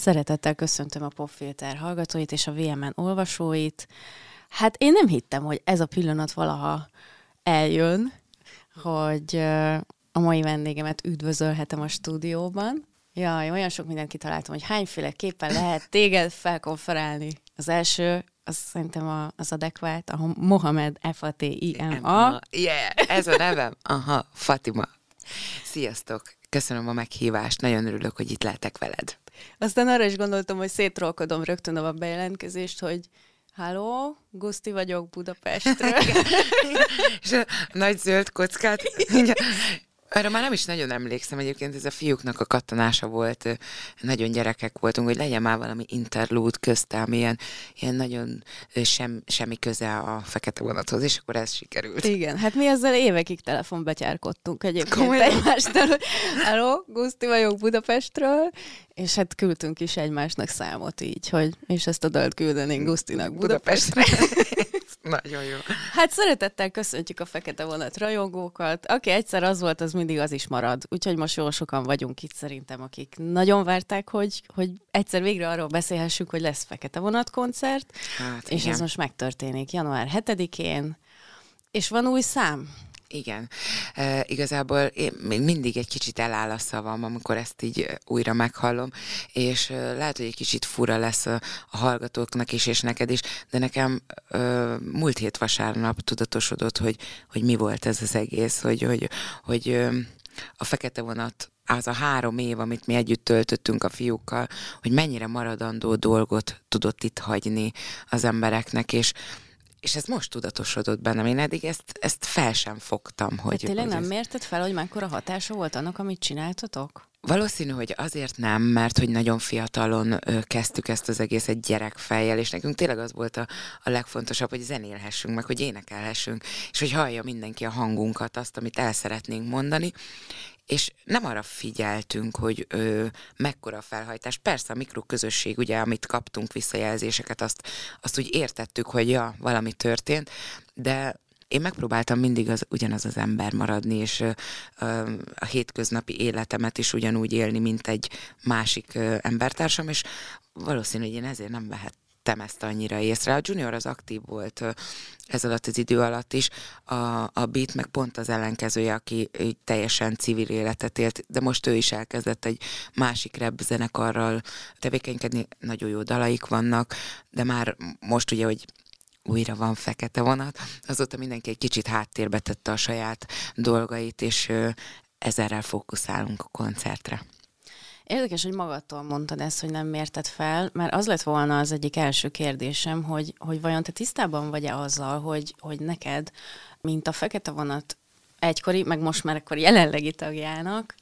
Szeretettel köszöntöm a Popfilter hallgatóit és a VMN olvasóit. Hát én nem hittem, hogy ez a pillanat valaha eljön, hogy a mai vendégemet üdvözölhetem a stúdióban. Jaj, olyan sok mindent kitaláltam, hogy hányféle képen lehet téged felkonferálni. Az első, az szerintem a, az adekvát, a Mohamed F-A-T-I-M-A. Yeah, ez a nevem. Aha, Fatima. Sziasztok! Köszönöm a meghívást, nagyon örülök, hogy itt lehetek veled. Aztán arra is gondoltam, hogy szétrolkodom rögtön a bejelentkezést, hogy Halló, Guszti vagyok Budapestről. És a nagy zöld kockát. Arra már nem is nagyon emlékszem, egyébként ez a fiúknak a kattanása volt, nagyon gyerekek voltunk, hogy legyen már valami interlude köztem, ilyen, ilyen nagyon sem, semmi köze a fekete vonathoz, és akkor ez sikerült. Igen, hát mi ezzel évekig telefonbetyárkodtunk egyébként Komolyan? egymástól, hogy Hello, Guszti vagyok Budapestről, és hát küldtünk is egymásnak számot így, hogy és ezt a dalt küldenénk Gusztinak Budapestre. Budapestre. Nagyon jó. Hát szeretettel köszöntjük a Fekete Vonat rajongókat. Aki egyszer az volt, az mindig az is marad. Úgyhogy most jó sokan vagyunk itt szerintem, akik nagyon várták, hogy, hogy egyszer végre arról beszélhessünk, hogy lesz Fekete Vonat koncert. Hát, és igen. ez most megtörténik január 7-én. És van új szám? Igen. E, igazából én még mindig egy kicsit eláll a szavam, amikor ezt így újra meghallom, és lehet, hogy egy kicsit fura lesz a, a hallgatóknak is, és neked is, de nekem e, múlt hét vasárnap tudatosodott, hogy, hogy mi volt ez az egész, hogy, hogy, hogy a fekete vonat az a három év, amit mi együtt töltöttünk a fiúkkal, hogy mennyire maradandó dolgot tudott itt hagyni az embereknek, és és ez most tudatosodott bennem. Én eddig ezt, ezt fel sem fogtam. Hogy, De tényleg hogy nem ez... mérted fel, hogy mekkora hatása volt annak, amit csináltatok? Valószínű, hogy azért nem, mert hogy nagyon fiatalon ö, kezdtük ezt az egészet gyerekfejjel, és nekünk tényleg az volt a, a legfontosabb, hogy zenélhessünk, meg hogy énekelhessünk, és hogy hallja mindenki a hangunkat, azt, amit el szeretnénk mondani, és nem arra figyeltünk, hogy ö, mekkora a felhajtás. Persze a mikroközösség, ugye, amit kaptunk visszajelzéseket, azt, azt úgy értettük, hogy ja, valami történt, de én megpróbáltam mindig az, ugyanaz az ember maradni, és ö, a hétköznapi életemet is ugyanúgy élni, mint egy másik ö, embertársam, és valószínű, hogy én ezért nem vehet vettem ezt annyira észre. A junior az aktív volt ez alatt az idő alatt is, a, a Beat meg pont az ellenkezője, aki teljesen civil életet élt, de most ő is elkezdett egy másik rap zenekarral tevékenykedni, nagyon jó dalaik vannak, de már most ugye, hogy újra van fekete vonat, azóta mindenki egy kicsit háttérbe tette a saját dolgait, és ezerrel fókuszálunk a koncertre. Érdekes, hogy magadtól mondtad ezt, hogy nem mérted fel, mert az lett volna az egyik első kérdésem, hogy, hogy vajon te tisztában vagy-e azzal, hogy, hogy neked, mint a fekete vonat egykori, meg most már akkor jelenlegi tagjának,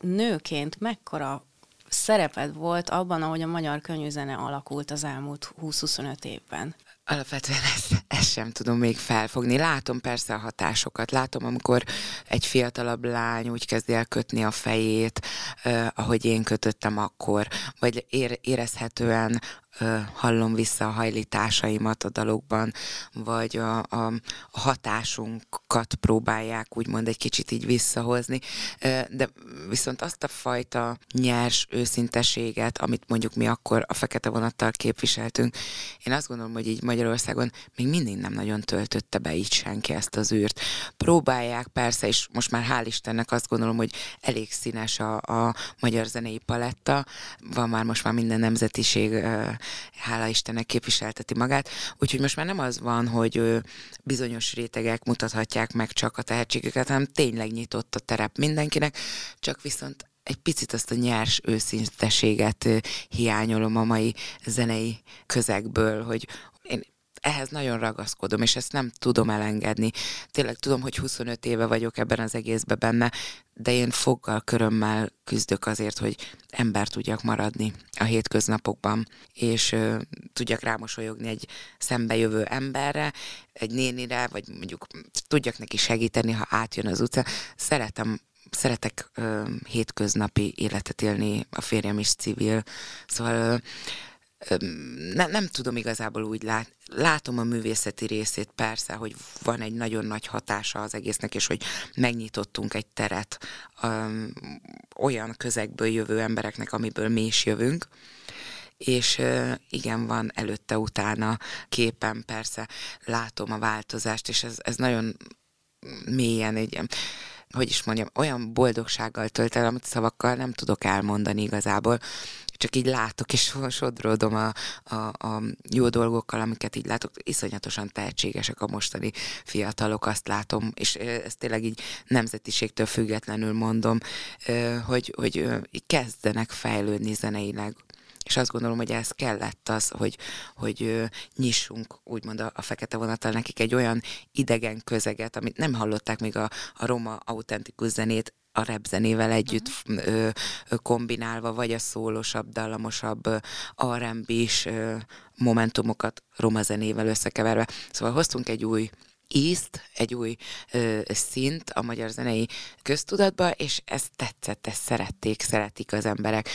nőként mekkora szereped volt abban, ahogy a magyar könyvzene alakult az elmúlt 20-25 évben? Alapvetően ezt, ezt sem tudom még felfogni. Látom persze a hatásokat. Látom, amikor egy fiatalabb lány úgy kezdi el kötni a fejét, uh, ahogy én kötöttem akkor, vagy érezhetően hallom vissza a hajlításaimat a dalokban, vagy a, a, a hatásunkat próbálják úgymond egy kicsit így visszahozni, de viszont azt a fajta nyers őszinteséget, amit mondjuk mi akkor a fekete vonattal képviseltünk, én azt gondolom, hogy így Magyarországon még mindig nem nagyon töltötte be így senki ezt az űrt. Próbálják persze, és most már hál' Istennek azt gondolom, hogy elég színes a, a magyar zenei paletta, van már most már minden nemzetiség hála Istennek képviselteti magát. Úgyhogy most már nem az van, hogy bizonyos rétegek mutathatják meg csak a tehetségüket, hanem tényleg nyitott a terep mindenkinek, csak viszont egy picit azt a nyers őszinteséget hiányolom a mai zenei közegből, hogy ehhez nagyon ragaszkodom, és ezt nem tudom elengedni. Tényleg tudom, hogy 25 éve vagyok ebben az egészben benne, de én foggal, körömmel küzdök azért, hogy ember tudjak maradni a hétköznapokban, és ö, tudjak rámosolyogni egy szembejövő emberre, egy nénire, vagy mondjuk tudjak neki segíteni, ha átjön az utca. Szeretem szeretek ö, hétköznapi életet élni, a férjem is civil, szóval ö, nem, nem tudom igazából úgy lát, látom a művészeti részét persze, hogy van egy nagyon nagy hatása az egésznek, és hogy megnyitottunk egy teret um, olyan közegből jövő embereknek, amiből mi is jövünk, és igen, van előtte-utána képen, persze látom a változást, és ez, ez nagyon mélyen egy hogy is mondjam, olyan boldogsággal tölt el, amit szavakkal nem tudok elmondani igazából. Csak így látok, és sodródom a, a, a jó dolgokkal, amiket így látok. Iszonyatosan tehetségesek a mostani fiatalok, azt látom, és ezt tényleg így nemzetiségtől függetlenül mondom, hogy, hogy kezdenek fejlődni zeneileg és azt gondolom, hogy ez kellett az, hogy, hogy nyissunk úgymond a, a fekete vonattal nekik egy olyan idegen közeget, amit nem hallották még a, a roma autentikus zenét, a rap zenével együtt uh-huh. ö, ö, kombinálva, vagy a szólosabb, dallamosabb rb is momentumokat roma zenével összekeverve. Szóval hoztunk egy új ízt, egy új ö, szint a magyar zenei köztudatba, és ez tetszett, ezt szerették, szeretik az emberek.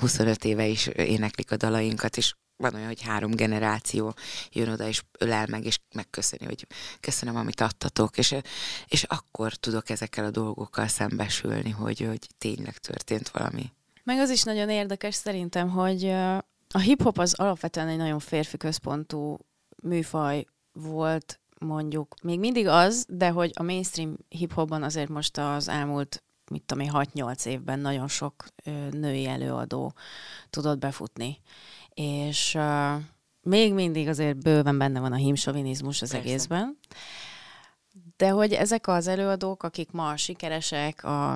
25 éve is éneklik a dalainkat, és van olyan, hogy három generáció jön oda, és ölel meg, és megköszöni, hogy köszönöm, amit adtatok, és, és akkor tudok ezekkel a dolgokkal szembesülni, hogy, hogy tényleg történt valami. Meg az is nagyon érdekes szerintem, hogy a hip-hop az alapvetően egy nagyon férfi központú műfaj volt, mondjuk még mindig az, de hogy a mainstream hip-hopban azért most az elmúlt mit tudom én, 6-8 évben nagyon sok női előadó tudott befutni. És még mindig azért bőven benne van a himsovinizmus az Persze. egészben. De hogy ezek az előadók, akik ma sikeresek a,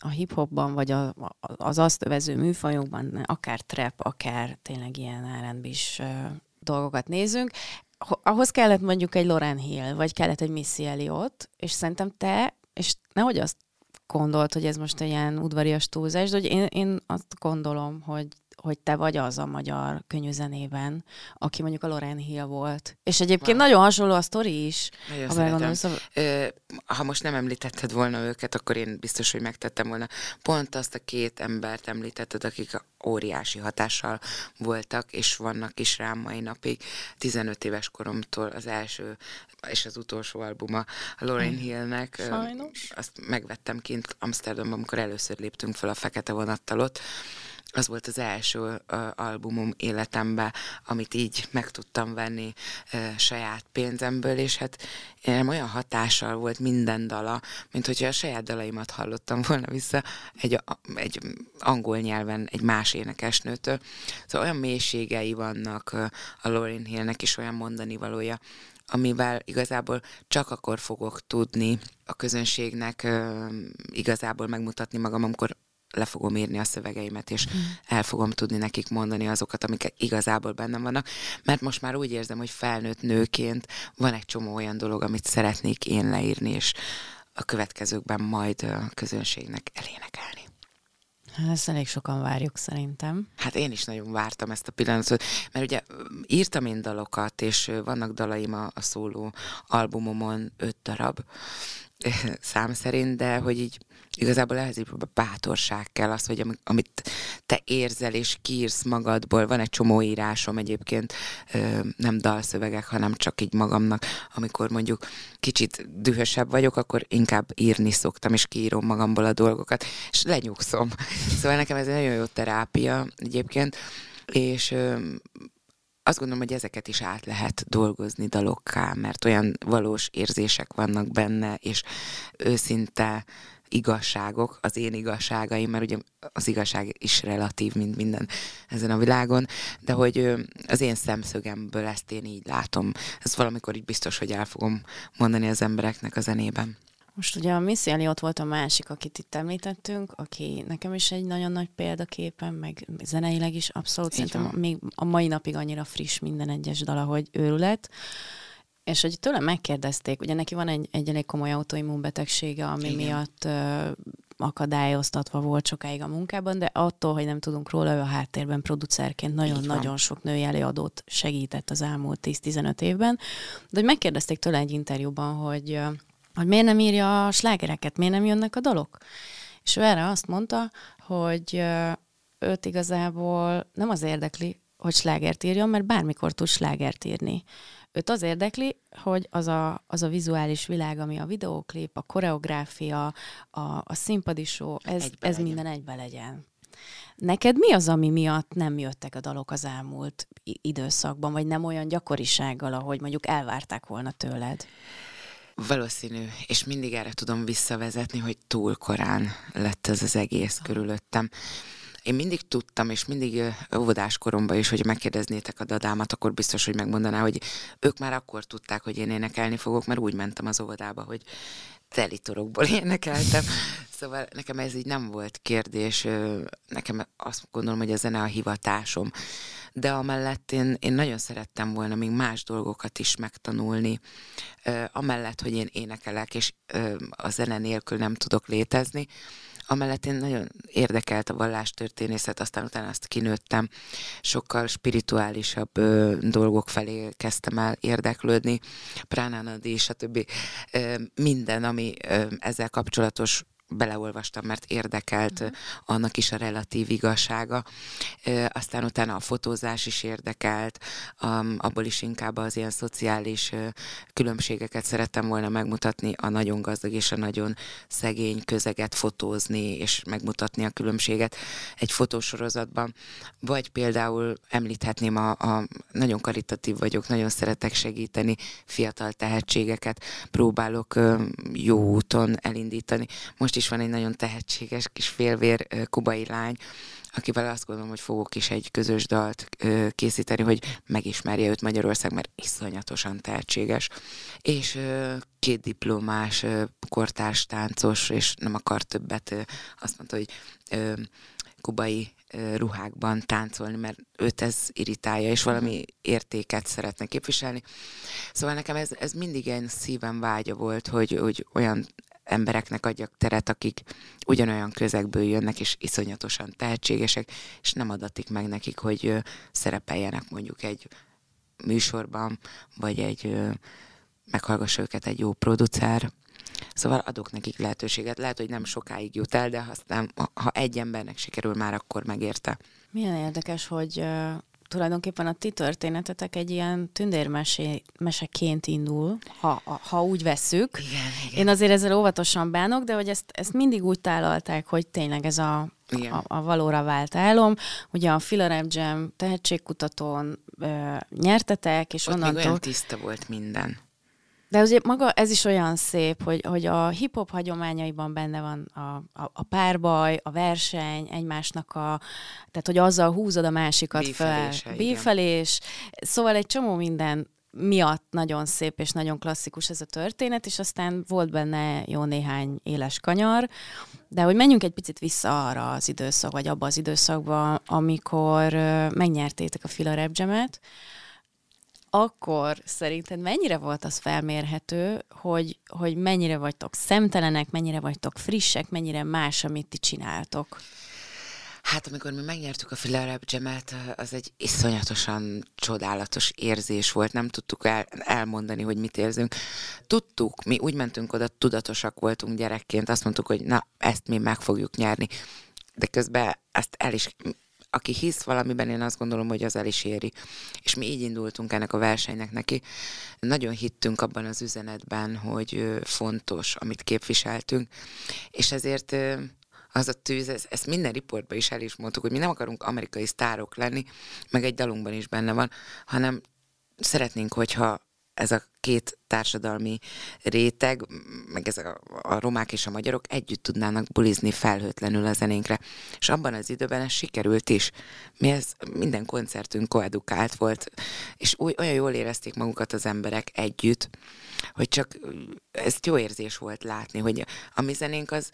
a hip-hopban, vagy a, az azt övező műfajokban, akár trap, akár tényleg ilyen R&B is dolgokat nézünk, ahhoz kellett mondjuk egy Lauren Hill, vagy kellett egy Missy Elliott, és szerintem te, és nehogy azt gondolt, hogy ez most ilyen udvarias túlzás, de hogy én, én azt gondolom, hogy hogy te vagy az a magyar könyvzenében, aki mondjuk a Loren Hill volt. És egyébként wow. nagyon hasonló a sztori is. Nagyon szóval... Ö, ha most nem említetted volna őket, akkor én biztos, hogy megtettem volna. Pont azt a két embert említetted, akik óriási hatással voltak, és vannak is rám mai napig. 15 éves koromtól az első és az utolsó albuma a Lauren Hillnek. Sajnos. Azt megvettem kint Amsterdamban, amikor először léptünk fel a fekete vonattal ott az volt az első albumom életemben, amit így meg tudtam venni saját pénzemből, és hát olyan hatással volt minden dala, mint hogyha a saját dalaimat hallottam volna vissza egy, egy angol nyelven egy más énekesnőtől. Szóval olyan mélységei vannak a Lauryn Hillnek is olyan mondani valója, amivel igazából csak akkor fogok tudni a közönségnek igazából megmutatni magam, amikor le fogom írni a szövegeimet, és mm. el fogom tudni nekik mondani azokat, amik igazából bennem vannak, mert most már úgy érzem, hogy felnőtt nőként van egy csomó olyan dolog, amit szeretnék én leírni, és a következőkben majd a közönségnek elénekelni. Hát ezt elég sokan várjuk szerintem. Hát én is nagyon vártam ezt a pillanatot, mert ugye írtam én dalokat, és vannak dalaim a, a szóló albumomon, öt darab szám szerint, de hogy így igazából ehhez így bátorság kell az, hogy amit te érzel és kiírsz magadból, van egy csomó írásom egyébként, nem dalszövegek, hanem csak így magamnak, amikor mondjuk kicsit dühösebb vagyok, akkor inkább írni szoktam, és kiírom magamból a dolgokat, és lenyugszom. Szóval nekem ez egy nagyon jó terápia egyébként, és azt gondolom, hogy ezeket is át lehet dolgozni dalokká, mert olyan valós érzések vannak benne, és őszinte igazságok, az én igazságaim, mert ugye az igazság is relatív, mint minden ezen a világon, de hogy az én szemszögemből ezt én így látom. Ez valamikor így biztos, hogy el fogom mondani az embereknek a zenében. Most ugye a Missy Elliot volt a másik, akit itt említettünk, aki nekem is egy nagyon nagy példaképen, meg zeneileg is abszolút, Így szerintem van. még a mai napig annyira friss minden egyes dala, hogy őrület. És hogy tőlem megkérdezték, ugye neki van egy, egy elég komoly autoimmunbetegsége, ami Igen. miatt ö, akadályoztatva volt sokáig a munkában, de attól, hogy nem tudunk róla, ő a háttérben producerként nagyon-nagyon sok női előadót segített az elmúlt 10-15 évben. De hogy megkérdezték tőle egy interjúban, hogy hogy miért nem írja a slágereket, miért nem jönnek a dalok. És ő erre azt mondta, hogy őt igazából nem az érdekli, hogy slágert írjon, mert bármikor tud slágert írni. Őt az érdekli, hogy az a, az a vizuális világ, ami a videóklip, a koreográfia, a, a színpadi show, ez, ez minden egybe legyen. Neked mi az, ami miatt nem jöttek a dalok az elmúlt időszakban, vagy nem olyan gyakorisággal, ahogy mondjuk elvárták volna tőled? Valószínű, és mindig erre tudom visszavezetni, hogy túl korán lett ez az egész körülöttem. Én mindig tudtam, és mindig óvodás koromban is, hogy megkérdeznétek a dadámat, akkor biztos, hogy megmondaná, hogy ők már akkor tudták, hogy én énekelni fogok, mert úgy mentem az óvodába, hogy telitorokból énekeltem. Szóval nekem ez így nem volt kérdés. Nekem azt gondolom, hogy a zene a hivatásom. De amellett én, én nagyon szerettem volna még más dolgokat is megtanulni. Amellett, hogy én énekelek, és a zene nélkül nem tudok létezni, Amellett én nagyon érdekelt a vallástörténészet, aztán utána azt kinőttem, sokkal spirituálisabb ö, dolgok felé kezdtem el érdeklődni, Pránánadi, stb. Ö, minden, ami ö, ezzel kapcsolatos beleolvastam, mert érdekelt uh-huh. annak is a relatív igazsága. Aztán utána a fotózás is érdekelt, abból is inkább az ilyen szociális különbségeket szerettem volna megmutatni, a nagyon gazdag és a nagyon szegény közeget fotózni, és megmutatni a különbséget egy fotósorozatban. Vagy például említhetném, a, a nagyon karitatív vagyok, nagyon szeretek segíteni fiatal tehetségeket, próbálok jó úton elindítani. Most is van egy nagyon tehetséges kis félvér kubai lány, akivel azt gondolom, hogy fogok is egy közös dalt készíteni, hogy megismerje őt Magyarország, mert iszonyatosan tehetséges. És két diplomás kortárs táncos, és nem akar többet, azt mondta, hogy kubai ruhákban táncolni, mert őt ez irritálja, és valami értéket szeretne képviselni. Szóval nekem ez, ez mindig egy szívem vágya volt, hogy, hogy olyan embereknek adjak teret, akik ugyanolyan közegből jönnek, és iszonyatosan tehetségesek, és nem adatik meg nekik, hogy szerepeljenek mondjuk egy műsorban, vagy egy meghallgassa őket egy jó producer. Szóval adok nekik lehetőséget. Lehet, hogy nem sokáig jut el, de aztán, ha egy embernek sikerül, már akkor megérte. Milyen érdekes, hogy tulajdonképpen a ti történetetek egy ilyen tündérmeseként indul, ha, ha úgy vesszük. Igen, igen. Én azért ezzel óvatosan bánok, de hogy ezt, ezt mindig úgy tálalták, hogy tényleg ez a, a, a valóra vált álom. Ugye a Filarem Jam tehetségkutatón ö, nyertetek, és Ott onnantól... még olyan tiszta volt minden. De azért maga ez is olyan szép, hogy, hogy a hip-hop hagyományaiban benne van a, a, a párbaj, a verseny, egymásnak a... Tehát, hogy azzal húzod a másikat fel. Bífelés. Szóval egy csomó minden miatt nagyon szép és nagyon klasszikus ez a történet, és aztán volt benne jó néhány éles kanyar, de hogy menjünk egy picit vissza arra az időszak, vagy abba az időszakba, amikor megnyertétek a Fila Rap akkor szerinted mennyire volt az felmérhető, hogy, hogy mennyire vagytok szemtelenek, mennyire vagytok frissek, mennyire más, amit ti csináltok? Hát amikor mi megnyertük a Filarab Gemet, az egy iszonyatosan csodálatos érzés volt, nem tudtuk el, elmondani, hogy mit érzünk. Tudtuk, mi úgy mentünk oda, tudatosak voltunk gyerekként, azt mondtuk, hogy na, ezt mi meg fogjuk nyerni. De közben ezt el is aki hisz valamiben, én azt gondolom, hogy az el is éri. És mi így indultunk ennek a versenynek neki. Nagyon hittünk abban az üzenetben, hogy fontos, amit képviseltünk, és ezért az a tűz, ez, ezt minden riportban is el is mondtuk, hogy mi nem akarunk amerikai sztárok lenni, meg egy dalunkban is benne van, hanem szeretnénk, hogyha ez a két társadalmi réteg, meg ez a, a romák és a magyarok együtt tudnának bulizni felhőtlenül a zenénkre. És abban az időben ez sikerült is. Mi ez minden koncertünk koedukált volt, és oly, olyan jól érezték magukat az emberek együtt, hogy csak ez jó érzés volt látni, hogy a mi zenénk az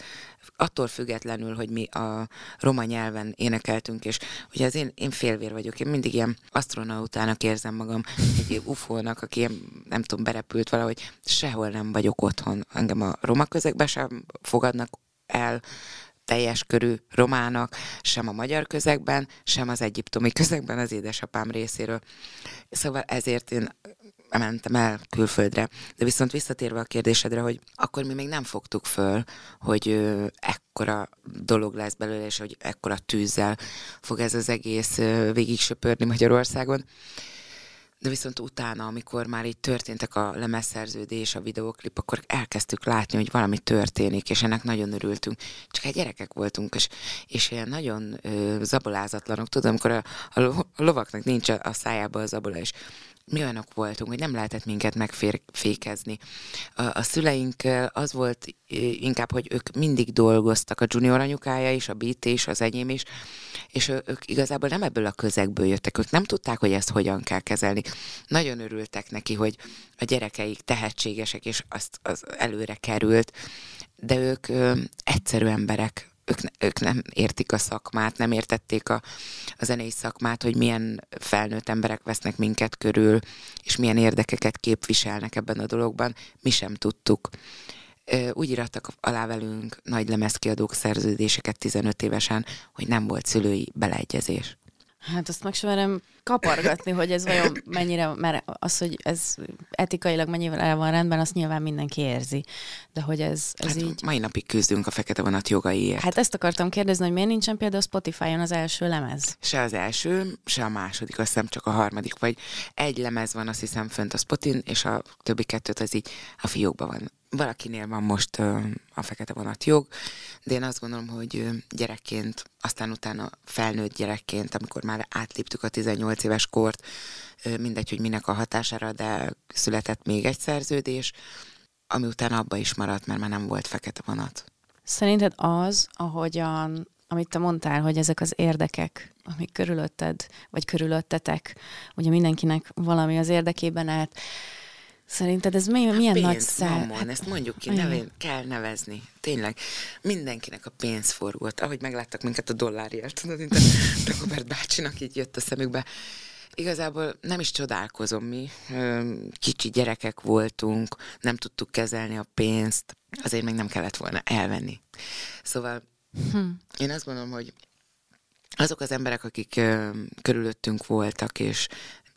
attól függetlenül, hogy mi a roma nyelven énekeltünk, és ugye az én, én félvér vagyok, én mindig ilyen astronautának érzem magam, egy ufónak, aki ilyen, nem tudom, berepült valahogy, sehol nem vagyok otthon. Engem a roma közegben sem fogadnak el, teljes körű romának, sem a magyar közegben, sem az egyiptomi közegben az édesapám részéről. Szóval ezért én mentem el külföldre. De viszont visszatérve a kérdésedre, hogy akkor mi még nem fogtuk föl, hogy ekkora dolog lesz belőle, és hogy ekkora tűzzel fog ez az egész ö, végig söpörni Magyarországon. De viszont utána, amikor már így történtek a lemezszerződés, a videóklip, akkor elkezdtük látni, hogy valami történik, és ennek nagyon örültünk. Csak egy gyerekek voltunk, és, és ilyen nagyon ö, zabolázatlanok, tudom, amikor a, a, lovaknak nincs a, a szájába a zabola, és mi olyanok voltunk, hogy nem lehetett minket megfékezni. A, a szüleink az volt inkább, hogy ők mindig dolgoztak, a junior anyukája is, a BT is, az enyém is, és ők igazából nem ebből a közegből jöttek, ők nem tudták, hogy ezt hogyan kell kezelni. Nagyon örültek neki, hogy a gyerekeik tehetségesek, és azt az előre került, de ők ö, egyszerű emberek, ők, ők nem értik a szakmát, nem értették a, a zenei szakmát, hogy milyen felnőtt emberek vesznek minket körül, és milyen érdekeket képviselnek ebben a dologban. Mi sem tudtuk. Úgy irattak alá velünk nagy lemezkiadók szerződéseket 15 évesen, hogy nem volt szülői beleegyezés. Hát azt meg sem merem kapargatni, hogy ez vajon mennyire, mert az, hogy ez etikailag mennyire el van rendben, azt nyilván mindenki érzi. De hogy ez, ez hát így... Mai napig küzdünk a fekete vonat jogaiért. Hát ezt akartam kérdezni, hogy miért nincsen például Spotify-on az első lemez? Se az első, se a második, azt hiszem csak a harmadik, vagy egy lemez van, azt hiszem fönt a Spotin, és a többi kettőt az így a fiókban van valakinél van most a fekete vonat jog, de én azt gondolom, hogy gyerekként, aztán utána felnőtt gyerekként, amikor már átléptük a 18 éves kort, mindegy, hogy minek a hatására, de született még egy szerződés, ami utána abba is maradt, mert már nem volt fekete vonat. Szerinted az, ahogyan amit te mondtál, hogy ezek az érdekek, amik körülötted, vagy körülöttetek, ugye mindenkinek valami az érdekében állt, Szerinted ez milyen, milyen pénz, nagy szám? Mamon, ezt mondjuk ki, nevén, kell nevezni. Tényleg, mindenkinek a pénz forgott. Ahogy megláttak minket a dollárért, tudod, mint a Dagobert bácsinak így jött a szemükbe. Igazából nem is csodálkozom mi. Kicsi gyerekek voltunk, nem tudtuk kezelni a pénzt, azért még nem kellett volna elvenni. Szóval hm. én azt gondolom, hogy azok az emberek, akik körülöttünk voltak, és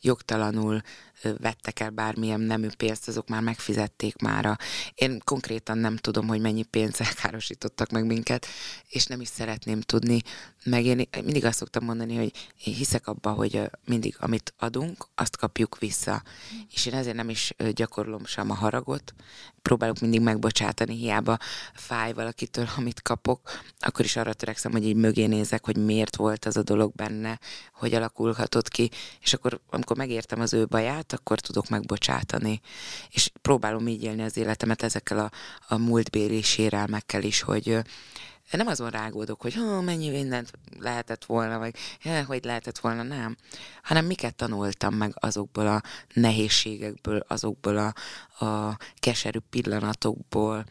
jogtalanul vettek el bármilyen nemű pénzt, azok már megfizették mára. Én konkrétan nem tudom, hogy mennyi pénzzel károsítottak meg minket, és nem is szeretném tudni. Meg én mindig azt szoktam mondani, hogy én hiszek abba, hogy mindig amit adunk, azt kapjuk vissza. És én ezért nem is gyakorlom sem a haragot, próbálok mindig megbocsátani, hiába fáj valakitől, amit kapok, akkor is arra törekszem, hogy így mögé nézek, hogy miért volt az a dolog benne, hogy alakulhatott ki, és akkor amikor megértem az ő baját, bűnt, akkor tudok megbocsátani. És próbálom így élni az életemet ezekkel a, a múltbéli sérelmekkel is, hogy nem azon rágódok, hogy oh, mennyi mindent lehetett volna, vagy hogy lehetett volna, nem, hanem miket tanultam meg azokból a nehézségekből, azokból a, a keserű pillanatokból,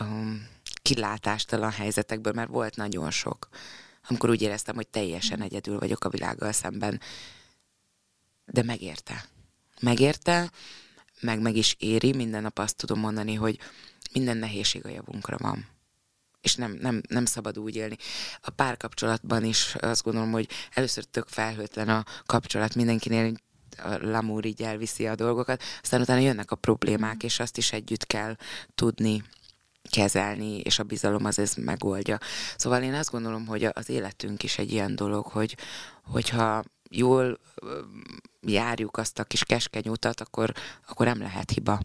um, kilátástalan helyzetekből, mert volt nagyon sok, amikor úgy éreztem, hogy teljesen egyedül vagyok a világgal szemben, de megérte megérte, meg meg is éri, minden nap azt tudom mondani, hogy minden nehézség a javunkra van. És nem, nem, nem szabad úgy élni. A párkapcsolatban is azt gondolom, hogy először tök felhőtlen a kapcsolat mindenkinél, a lamúr így elviszi a dolgokat, aztán utána jönnek a problémák, és azt is együtt kell tudni kezelni, és a bizalom az ez megoldja. Szóval én azt gondolom, hogy az életünk is egy ilyen dolog, hogy, hogyha jól járjuk azt a kis keskeny utat, akkor, akkor nem lehet hiba.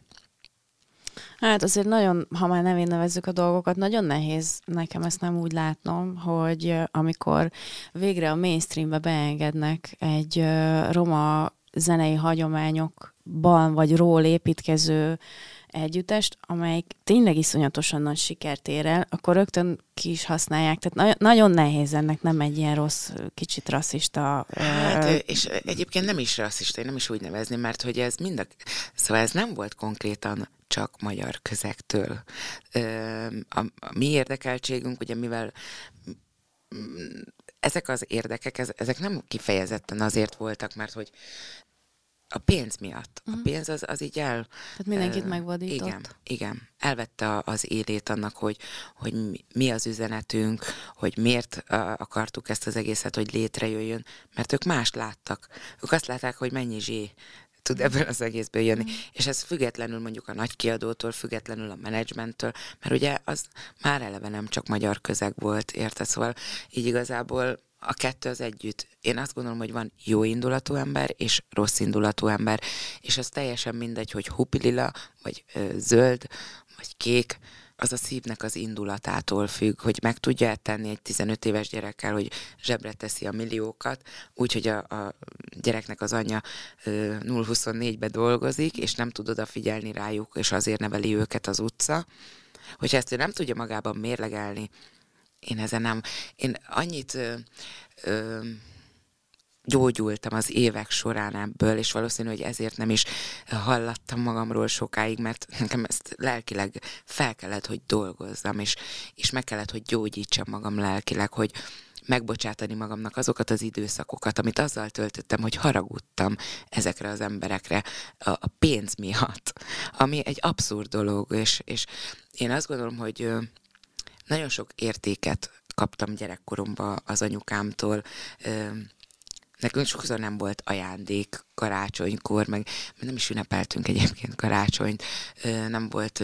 Hát azért nagyon, ha már nevén nevezzük a dolgokat, nagyon nehéz nekem ezt nem úgy látnom, hogy amikor végre a mainstreambe beengednek egy roma zenei hagyományokban vagy ról építkező együttest, amelyik tényleg iszonyatosan nagy sikert ér el, akkor rögtön ki is használják. Tehát na- nagyon nehéz ennek nem egy ilyen rossz, kicsit rasszista. Hát, ö... és egyébként nem is rasszista, én nem is úgy nevezni, mert hogy ez mind a... Szóval ez nem volt konkrétan csak magyar közektől. A, a mi érdekeltségünk, ugye mivel ezek az érdekek, ezek nem kifejezetten azért voltak, mert hogy a pénz miatt. Uh-huh. A mhm. pénz az, az így el... Tehát mindenkit uh, megvadított. Igen, igen. Elvette az élét annak, hogy, hogy mi az üzenetünk, hogy miért uh, akartuk ezt az egészet, hogy létrejöjjön, mert ők mást láttak. Ők azt látták, hogy mennyi zsé tud ebből az egészből jönni. Mm. És ez függetlenül mondjuk a nagy kiadótól, függetlenül a menedzsmenttől, mert ugye az már eleve nem csak magyar közeg volt, érted? Szóval így igazából a kettő az együtt. Én azt gondolom, hogy van jó indulatú ember és rossz indulatú ember, és az teljesen mindegy, hogy hupilila, vagy ö, zöld, vagy kék, az a szívnek az indulatától függ, hogy meg tudja tenni egy 15 éves gyerekkel, hogy zsebre teszi a milliókat, úgyhogy a, a gyereknek az anyja 0-24-be dolgozik, és nem tud odafigyelni rájuk, és azért neveli őket az utca. Hogyha ezt ő nem tudja magában mérlegelni, én ezen nem, én annyit ö, ö, gyógyultam az évek során ebből, és valószínű, hogy ezért nem is hallattam magamról sokáig, mert nekem ezt lelkileg fel kellett, hogy dolgozzam, és, és meg kellett, hogy gyógyítsam magam lelkileg, hogy megbocsátani magamnak azokat az időszakokat, amit azzal töltöttem, hogy haragudtam ezekre az emberekre a, a pénz miatt, ami egy abszurd dolog, és, és én azt gondolom, hogy nagyon sok értéket kaptam gyerekkoromban az anyukámtól, Nekünk sokszor nem volt ajándék karácsonykor, meg nem is ünnepeltünk egyébként karácsonyt, nem volt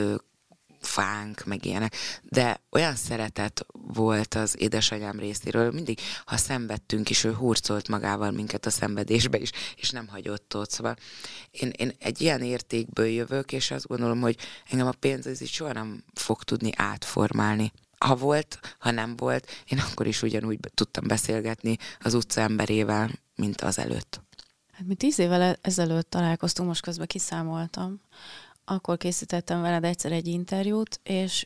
fánk, meg ilyenek, de olyan szeretet volt az édesanyám részéről, mindig, ha szenvedtünk is, ő hurcolt magával minket a szenvedésbe is, és nem hagyott ott. Szóval én, én egy ilyen értékből jövök, és azt gondolom, hogy engem a pénz ez így soha nem fog tudni átformálni ha volt, ha nem volt, én akkor is ugyanúgy tudtam beszélgetni az utca emberével, mint az előtt. Hát mi tíz évvel ezelőtt találkoztunk, most közben kiszámoltam. Akkor készítettem veled egyszer egy interjút, és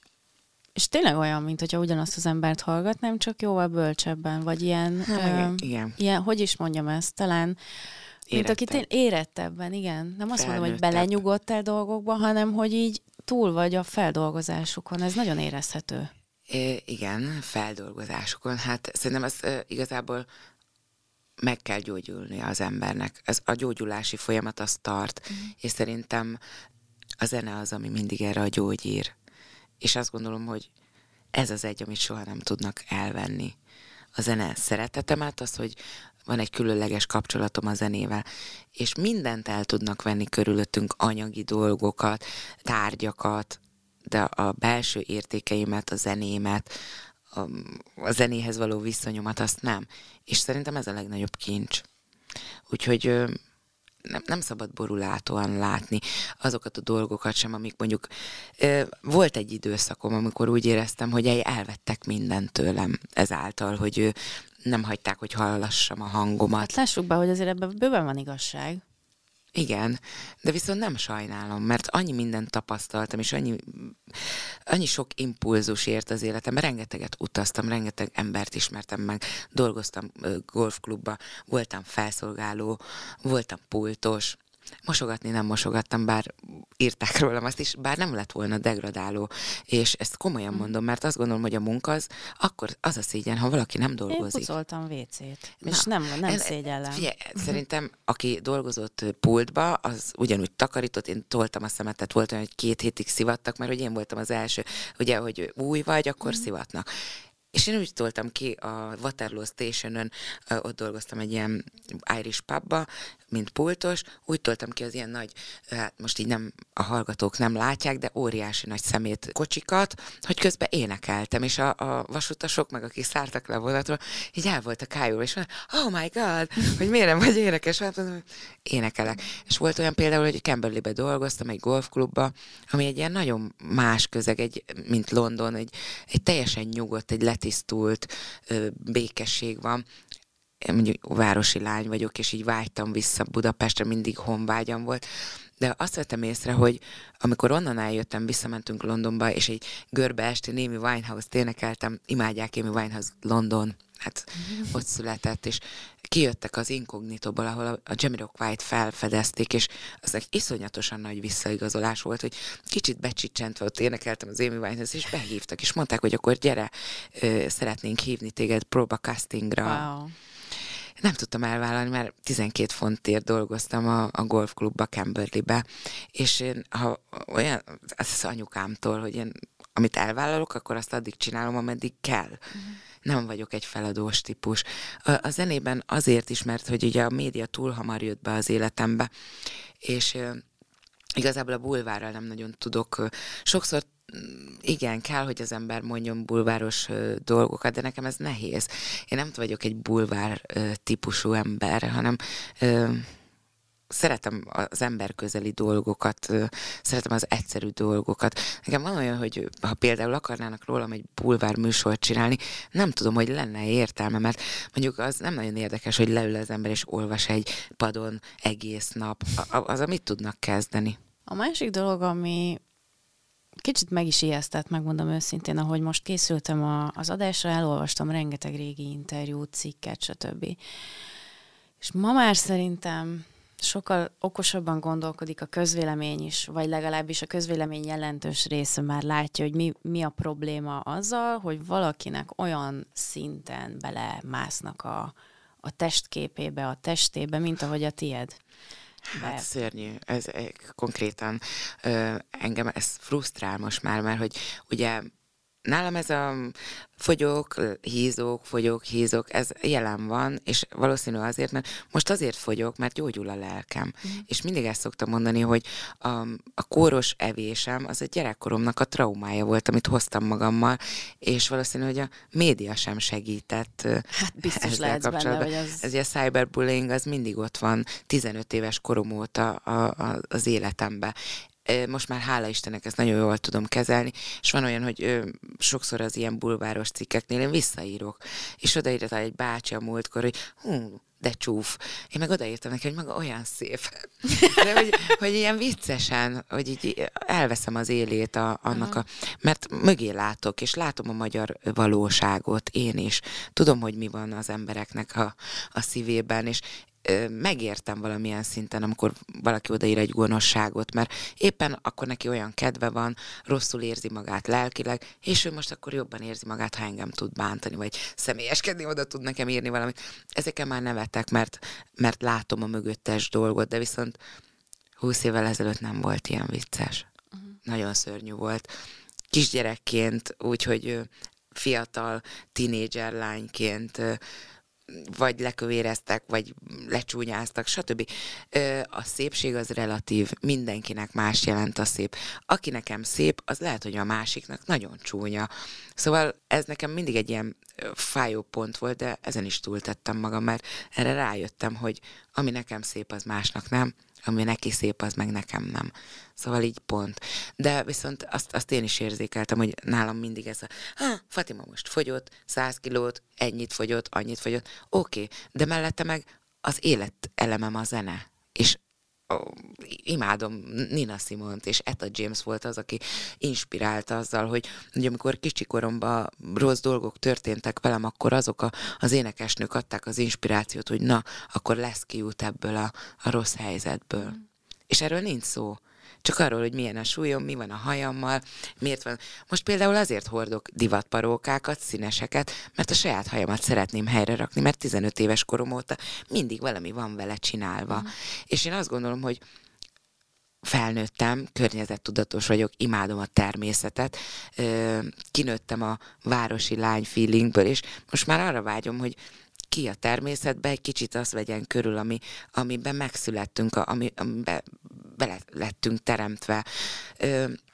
és tényleg olyan, mint hogyha ugyanazt az embert hallgatnám, csak jóval bölcsebben, vagy ilyen, ha, ö, igen. ilyen, hogy is mondjam ezt, talán mint aki tényleg érettebben, igen. Nem azt mondom, hogy belenyugodtál dolgokba, hanem hogy így túl vagy a feldolgozásukon. Ez nagyon érezhető. É, igen, feldolgozásokon. Hát szerintem ez e, igazából meg kell gyógyulni az embernek. Ez a gyógyulási folyamat az tart, mm. és szerintem a zene az, ami mindig erre a gyógyír. És azt gondolom, hogy ez az egy, amit soha nem tudnak elvenni. A zene szeretetemet, az, hogy van egy különleges kapcsolatom a zenével, és mindent el tudnak venni körülöttünk, anyagi dolgokat, tárgyakat, de a belső értékeimet, a zenémet, a, a zenéhez való viszonyomat, azt nem. És szerintem ez a legnagyobb kincs. Úgyhogy nem, nem szabad borulátóan látni azokat a dolgokat sem, amik mondjuk volt egy időszakom, amikor úgy éreztem, hogy elvettek mindent tőlem ezáltal, hogy nem hagyták, hogy hallassam a hangomat. Hát lássuk be, hogy azért ebben bőven van igazság. Igen, de viszont nem sajnálom, mert annyi mindent tapasztaltam, és annyi, annyi sok impulzus ért az életemben. Rengeteget utaztam, rengeteg embert ismertem meg, dolgoztam golfklubba, voltam felszolgáló, voltam pultos, Mosogatni nem mosogattam, bár írták rólam azt is, bár nem lett volna degradáló, és ezt komolyan mm. mondom, mert azt gondolom, hogy a munka az, akkor az a szégyen, ha valaki nem dolgozik. Én pucoltam WC-t, és Na, nem, nem szégyellem. Figyelj, szerintem, aki dolgozott pultba, az ugyanúgy takarított, én toltam a szemetet, volt olyan, hogy két hétig szivattak, mert hogy én voltam az első, ugye, hogy új vagy, akkor mm. szivatnak. És én úgy toltam ki a Waterloo Station-ön, ott dolgoztam egy ilyen Irish pubba, mint pultos, úgy toltam ki az ilyen nagy, hát most így nem, a hallgatók nem látják, de óriási nagy szemét kocsikat, hogy közben énekeltem, és a, a vasutasok, meg akik szártak le a vonatról, így el volt a kájul, és mondja, oh my god, hogy miért nem vagy énekes, hát mondom, énekelek. És volt olyan például, hogy Camberley-be dolgoztam, egy golfklubba, ami egy ilyen nagyon más közeg, egy, mint London, egy, egy teljesen nyugodt, egy letisztult ö, békesség van, én mondjuk városi lány vagyok, és így vágytam vissza Budapestre, mindig honvágyam volt, de azt vettem észre, hogy amikor onnan eljöttem, visszamentünk Londonba, és egy görbe esti Némi Winehouse-t énekeltem, imádják Amy Winehouse London, hát ott született, és kijöttek az inkognitóból, ahol a Jamiroquai-t felfedezték, és az egy iszonyatosan nagy visszaigazolás volt, hogy kicsit becsicsentve ott énekeltem az Amy winehouse és behívtak, és mondták, hogy akkor gyere, szeretnénk hívni téged próba castingra. Wow nem tudtam elvállalni, mert 12 fontért dolgoztam a, a golfklubba Camberley-be, és én, ha olyan, az az anyukámtól, hogy én amit elvállalok, akkor azt addig csinálom, ameddig kell. Uh-huh. Nem vagyok egy feladós típus. A, a zenében azért is, mert hogy ugye a média túl hamar jött be az életembe, és igazából a bulvárral nem nagyon tudok. Sokszor igen, kell, hogy az ember mondjon bulváros dolgokat, de nekem ez nehéz. Én nem vagyok egy bulvár típusú ember, hanem szeretem az ember közeli dolgokat, szeretem az egyszerű dolgokat. Nekem van olyan, hogy ha például akarnának rólam egy bulvár műsort csinálni, nem tudom, hogy lenne értelme, mert mondjuk az nem nagyon érdekes, hogy leül az ember és olvas egy padon egész nap. Az, amit tudnak kezdeni. A másik dolog, ami kicsit meg is ijesztett, megmondom őszintén, ahogy most készültem a, az adásra, elolvastam rengeteg régi interjút, cikket, stb. És ma már szerintem sokkal okosabban gondolkodik a közvélemény is, vagy legalábbis a közvélemény jelentős része már látja, hogy mi, mi a probléma azzal, hogy valakinek olyan szinten belemásznak a, a testképébe, a testébe, mint ahogy a tied. Hát Be. szörnyű, ez, ez konkrétan ö, engem ez frusztrál most már, mert hogy ugye nálam ez a fogyok, hízok, fogyok, hízok, ez jelen van, és valószínű azért, mert most azért fogyok, mert gyógyul a lelkem. Mm. És mindig ezt szoktam mondani, hogy a, a kóros evésem az a gyerekkoromnak a traumája volt, amit hoztam magammal, és valószínű, hogy a média sem segített Hát biztos lehet benne, hogy az... Ez a cyberbullying, az mindig ott van 15 éves korom óta a, a, az életemben most már hála Istennek ezt nagyon jól tudom kezelni, és van olyan, hogy sokszor az ilyen bulváros cikkeknél én visszaírok, és odaírta egy bácsi a múltkor, hogy hú, de csúf. Én meg odaírtam neki, hogy maga olyan szép. De hogy, hogy ilyen viccesen, hogy így elveszem az élét a, annak a... Mert mögé látok, és látom a magyar valóságot én is. Tudom, hogy mi van az embereknek a, a szívében, és megértem valamilyen szinten, amikor valaki odaír egy gonoszságot, mert éppen akkor neki olyan kedve van, rosszul érzi magát lelkileg, és ő most akkor jobban érzi magát, ha engem tud bántani, vagy személyeskedni, oda tud nekem írni valamit. Ezeken már nevetek, mert, mert látom a mögöttes dolgot, de viszont húsz évvel ezelőtt nem volt ilyen vicces. Uh-huh. Nagyon szörnyű volt. Kisgyerekként, úgyhogy fiatal, tinédzser lányként vagy lekövéreztek, vagy lecsúnyáztak, stb. A szépség az relatív, mindenkinek más jelent a szép. Aki nekem szép, az lehet, hogy a másiknak nagyon csúnya. Szóval ez nekem mindig egy ilyen fájó pont volt, de ezen is túltettem magam, mert erre rájöttem, hogy ami nekem szép, az másnak nem, ami neki szép, az meg nekem nem. Szóval így pont. De viszont azt, azt én is érzékeltem, hogy nálam mindig ez a, ha, Fatima most fogyott, száz kilót, ennyit fogyott, annyit fogyott, oké, okay, de mellette meg az élet elemem a zene. És oh, imádom Nina Simont, és Etta James volt az, aki inspirálta azzal, hogy, hogy amikor kicsikoromban rossz dolgok történtek velem, akkor azok a, az énekesnők adták az inspirációt, hogy na, akkor lesz kiút ebből a, a rossz helyzetből. Mm. És erről nincs szó. Csak arról, hogy milyen a súlyom, mi van a hajammal, miért van. Most például azért hordok divatparókákat, színeseket, mert a saját hajamat szeretném helyre rakni, mert 15 éves korom óta mindig valami van vele csinálva. Mm. És én azt gondolom, hogy felnőttem, környezettudatos vagyok, imádom a természetet, kinőttem a városi lány feelingből, és most már arra vágyom, hogy ki a természetbe, egy kicsit azt vegyen körül, ami, amiben megszülettünk, ami, amiben bele lettünk teremtve.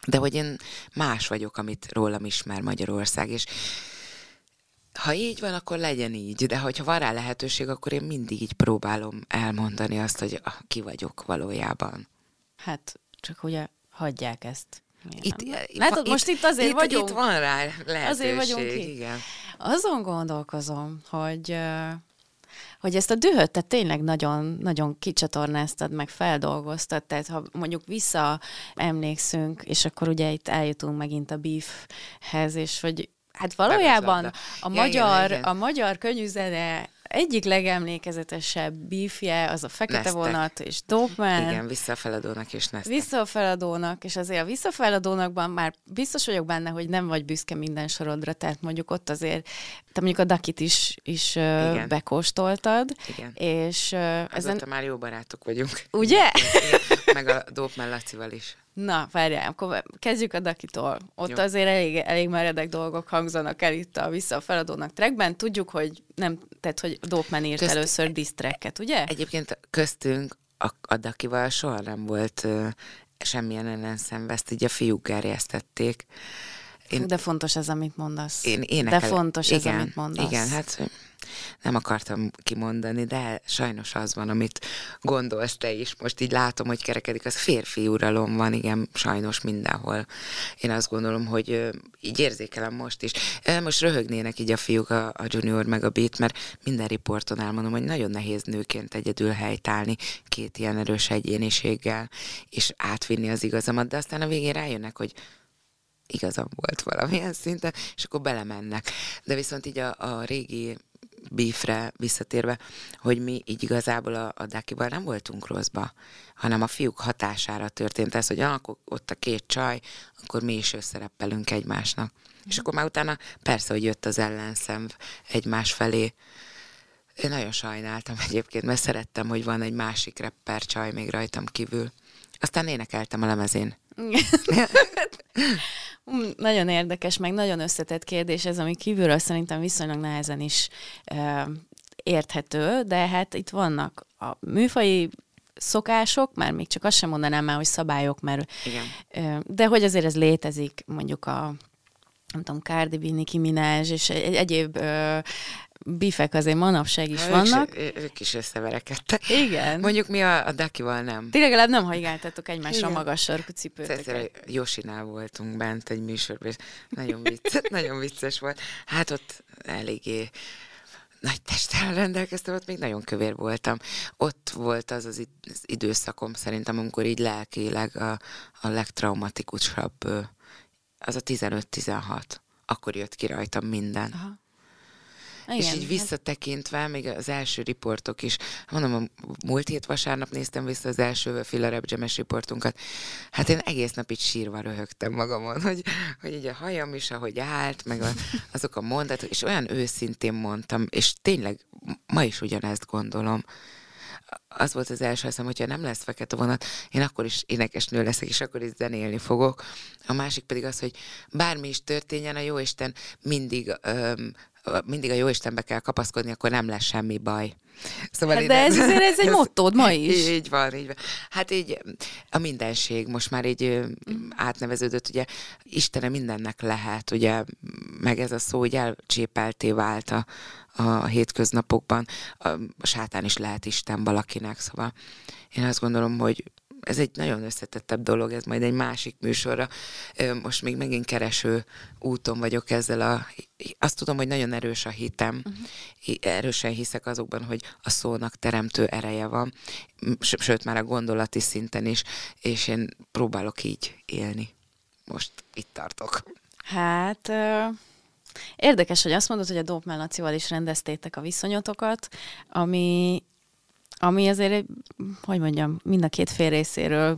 De hogy én más vagyok, amit rólam ismer Magyarország, és ha így van, akkor legyen így, de hogyha van rá lehetőség, akkor én mindig így próbálom elmondani azt, hogy ki vagyok valójában. Hát, csak ugye hagyják ezt. Itt, itt, Látod, most itt azért itt, vagyunk. Itt van rá lehetőség, azért vagyunk itt. igen. Azon gondolkozom, hogy hogy ezt a dühöt te tényleg nagyon, nagyon kicsatornáztad, meg feldolgoztad, tehát ha mondjuk vissza emlékszünk, és akkor ugye itt eljutunk megint a beefhez, és hogy hát valójában a magyar, igen, igen. a magyar könyvzene egyik legemlékezetesebb bífje az a Fekete Neztek. Vonat és Dogman. Igen, visszafeladónak és Neztek. Visszafeladónak, és azért a visszafeladónakban már biztos vagyok benne, hogy nem vagy büszke minden sorodra, tehát mondjuk ott azért, te mondjuk a Dakit is, is Igen. bekóstoltad. Igen. És uh, ezen... már jó barátok vagyunk. Ugye? Igen, meg a Dópman Lacival is. Na, várjál, akkor kezdjük a Dakitól. Ott Jó. azért elég, elég meredek dolgok hangzanak el itt a Vissza a feladónak trackben. Tudjuk, hogy nem, tehát, hogy Dopman írt Közt... először disztrekket, ugye? Egyébként köztünk a, a Dakival soha nem volt uh, semmilyen ellenszenveszt, így a fiúk gerjesztették. Én, De fontos ez, amit mondasz. Én énekel, De fontos igen, ez, amit mondasz. Igen, hát nem akartam kimondani, de sajnos az van, amit gondolsz te is. Most így látom, hogy kerekedik, az férfi uralom van, igen, sajnos mindenhol. Én azt gondolom, hogy így érzékelem most is. Most röhögnének így a fiúk, a, a junior meg a beat, mert minden riporton elmondom, hogy nagyon nehéz nőként egyedül helytállni két ilyen erős egyéniséggel, és átvinni az igazamat, de aztán a végén rájönnek, hogy igazam volt valamilyen szinten, és akkor belemennek. De viszont így a, a régi beefre visszatérve, hogy mi így igazából a, a Dakival nem voltunk rosszba, hanem a fiúk hatására történt ez, hogy ah, akkor ott a két csaj, akkor mi is összereppelünk egymásnak. Mm. És akkor már utána persze, hogy jött az ellenszem egymás felé. Én nagyon sajnáltam egyébként, mert szerettem, hogy van egy másik rapper csaj még rajtam kívül. Aztán énekeltem a lemezén. nagyon érdekes, meg nagyon összetett kérdés ez, ami kívülről szerintem viszonylag nehezen is uh, érthető, de hát itt vannak a műfai szokások, már még csak azt sem mondanám már, hogy szabályok, mert Igen. Uh, de hogy azért ez létezik, mondjuk a nem tudom, Cardi B, Nicki Minaj és egy, egyéb uh, bifek azért manapság is ha, vannak. Ők, ők is összeverekedtek. Igen. Mondjuk mi a, a Dakival nem. Ti legalább nem haigáltatok egymásra Igen. magas sarkú cipőt. Josinál voltunk bent egy műsorban, és nagyon, vicc, nagyon vicces volt. Hát ott eléggé nagy testtel rendelkeztem, ott még nagyon kövér voltam. Ott volt az az időszakom szerintem, amikor így lelkileg a, a legtraumatikusabb, az a 15-16. Akkor jött ki rajtam minden. Aha. Igen, és így hát- visszatekintve, még az első riportok is, mondom, a múlt hét vasárnap néztem vissza az első Filareb James riportunkat, hát én egész nap így sírva röhögtem magamon, hogy, hogy így a hajam is, ahogy állt, meg a, azok a mondatok, és olyan őszintén mondtam, és tényleg ma is ugyanezt gondolom, az volt az első eszem, hogyha nem lesz fekete vonat, én akkor is énekesnő leszek, és akkor is zenélni fogok. A másik pedig az, hogy bármi is történjen, a Jóisten mindig öm, mindig a jó Istenbe kell kapaszkodni, akkor nem lesz semmi baj. Szóval hát de ez azért ez egy mottód ma is. Így van, így van. Hát így a mindenség most már így mm. átneveződött, ugye Istene mindennek lehet, ugye, meg ez a szó, hogy elcsépelté vált a, a hétköznapokban. A, a sátán is lehet Isten valakinek, szóval én azt gondolom, hogy ez egy nagyon összetettebb dolog, ez majd egy másik műsorra. Most még megint kereső úton vagyok ezzel a... Azt tudom, hogy nagyon erős a hitem. Uh-huh. Erősen hiszek azokban, hogy a szónak teremtő ereje van, sőt már a gondolati szinten is, és én próbálok így élni. Most itt tartok. Hát... Uh... Érdekes, hogy azt mondod, hogy a Dópmel Lacival is rendeztétek a viszonyotokat, ami ami azért, hogy mondjam, mind a két fél részéről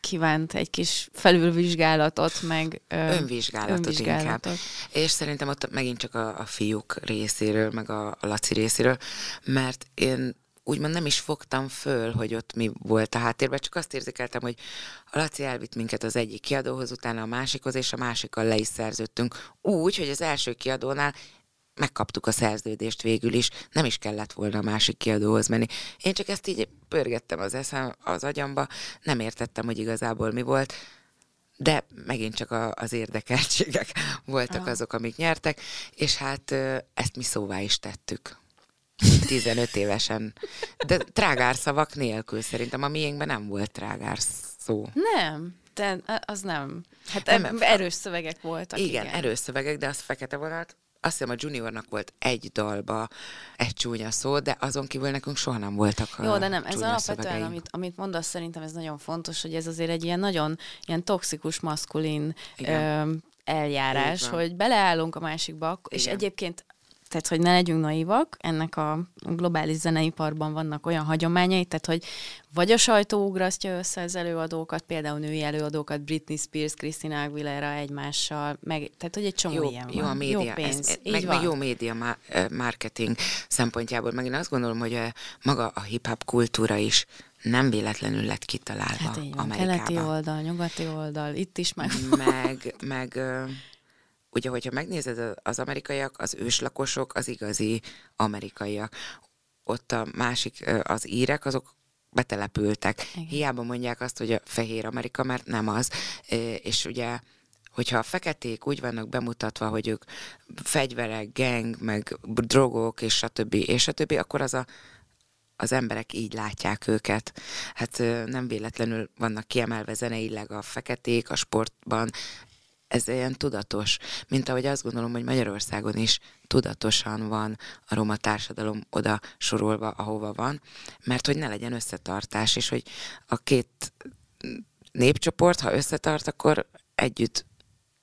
kívánt egy kis felülvizsgálatot, meg önvizsgálatot, önvizsgálatot. inkább. És szerintem ott megint csak a, a fiúk részéről, meg a, a Laci részéről, mert én úgymond nem is fogtam föl, hogy ott mi volt a háttérben, csak azt érzékeltem, hogy a Laci elvitt minket az egyik kiadóhoz, utána a másikhoz, és a másikkal le is szerződtünk. Úgy, hogy az első kiadónál megkaptuk a szerződést végül is, nem is kellett volna a másik kiadóhoz menni. Én csak ezt így pörgettem az eszem, az agyamba, nem értettem, hogy igazából mi volt, de megint csak a, az érdekeltségek voltak Aha. azok, amik nyertek, és hát ezt mi szóvá is tettük. 15 évesen. De trágárszavak nélkül szerintem a miénkben nem volt trágár szó. Nem, de az nem. Hát nem, erős szövegek voltak. Igen, igen, erős szövegek, de az fekete vonat azt hiszem a juniornak volt egy dalba egy csúnya szó, de azon kívül nekünk soha nem voltak Jó, de nem, ez alapvetően, amit, amit mondasz, szerintem ez nagyon fontos, hogy ez azért egy ilyen nagyon ilyen toxikus, maszkulin ö, eljárás, hogy beleállunk a másikba, és egyébként tehát hogy ne legyünk naivak, ennek a globális zeneiparban vannak olyan hagyományai, tehát hogy vagy a sajtó ugrasztja össze az előadókat, például női előadókat, Britney Spears, Christina Aguilera egymással, meg, tehát hogy egy csomó jó, ilyen jó van. A média, jó pénz. Ez, meg, meg jó média marketing szempontjából, meg én azt gondolom, hogy a, maga a hip-hop kultúra is nem véletlenül lett kitalálva hát így van, Keleti oldal, nyugati oldal, itt is meg Meg, meg ugye, hogyha megnézed az amerikaiak, az őslakosok, az igazi amerikaiak. Ott a másik, az írek, azok betelepültek. Igen. Hiába mondják azt, hogy a fehér Amerika, mert nem az. És ugye hogyha a feketék úgy vannak bemutatva, hogy ők fegyverek, geng, meg drogok, és stb., és stb., akkor az a az emberek így látják őket. Hát nem véletlenül vannak kiemelve zeneileg a feketék a sportban, ez ilyen tudatos, mint ahogy azt gondolom, hogy Magyarországon is tudatosan van a roma társadalom oda sorolva, ahova van, mert hogy ne legyen összetartás, és hogy a két népcsoport, ha összetart, akkor együtt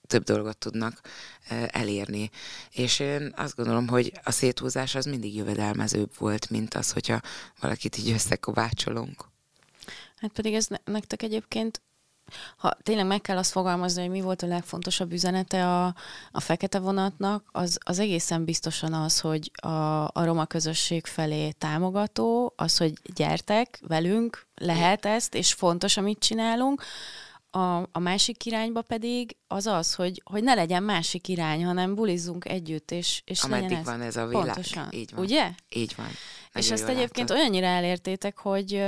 több dolgot tudnak elérni. És én azt gondolom, hogy a széthúzás az mindig jövedelmezőbb volt, mint az, hogyha valakit így összekovácsolunk. Hát pedig ez nektek egyébként ha tényleg meg kell azt fogalmazni, hogy mi volt a legfontosabb üzenete a, a fekete vonatnak, az, az egészen biztosan az, hogy a, a roma közösség felé támogató, az, hogy gyertek velünk, lehet ezt, és fontos, amit csinálunk, a, a másik irányba pedig az az, hogy, hogy ne legyen másik irány, hanem bulizzunk együtt, és, és Ameddig legyen ez. van ez a világ. Pontosan. Így van. Ugye? Így van. Nagyon és ezt egyébként látod. olyannyira elértétek, hogy,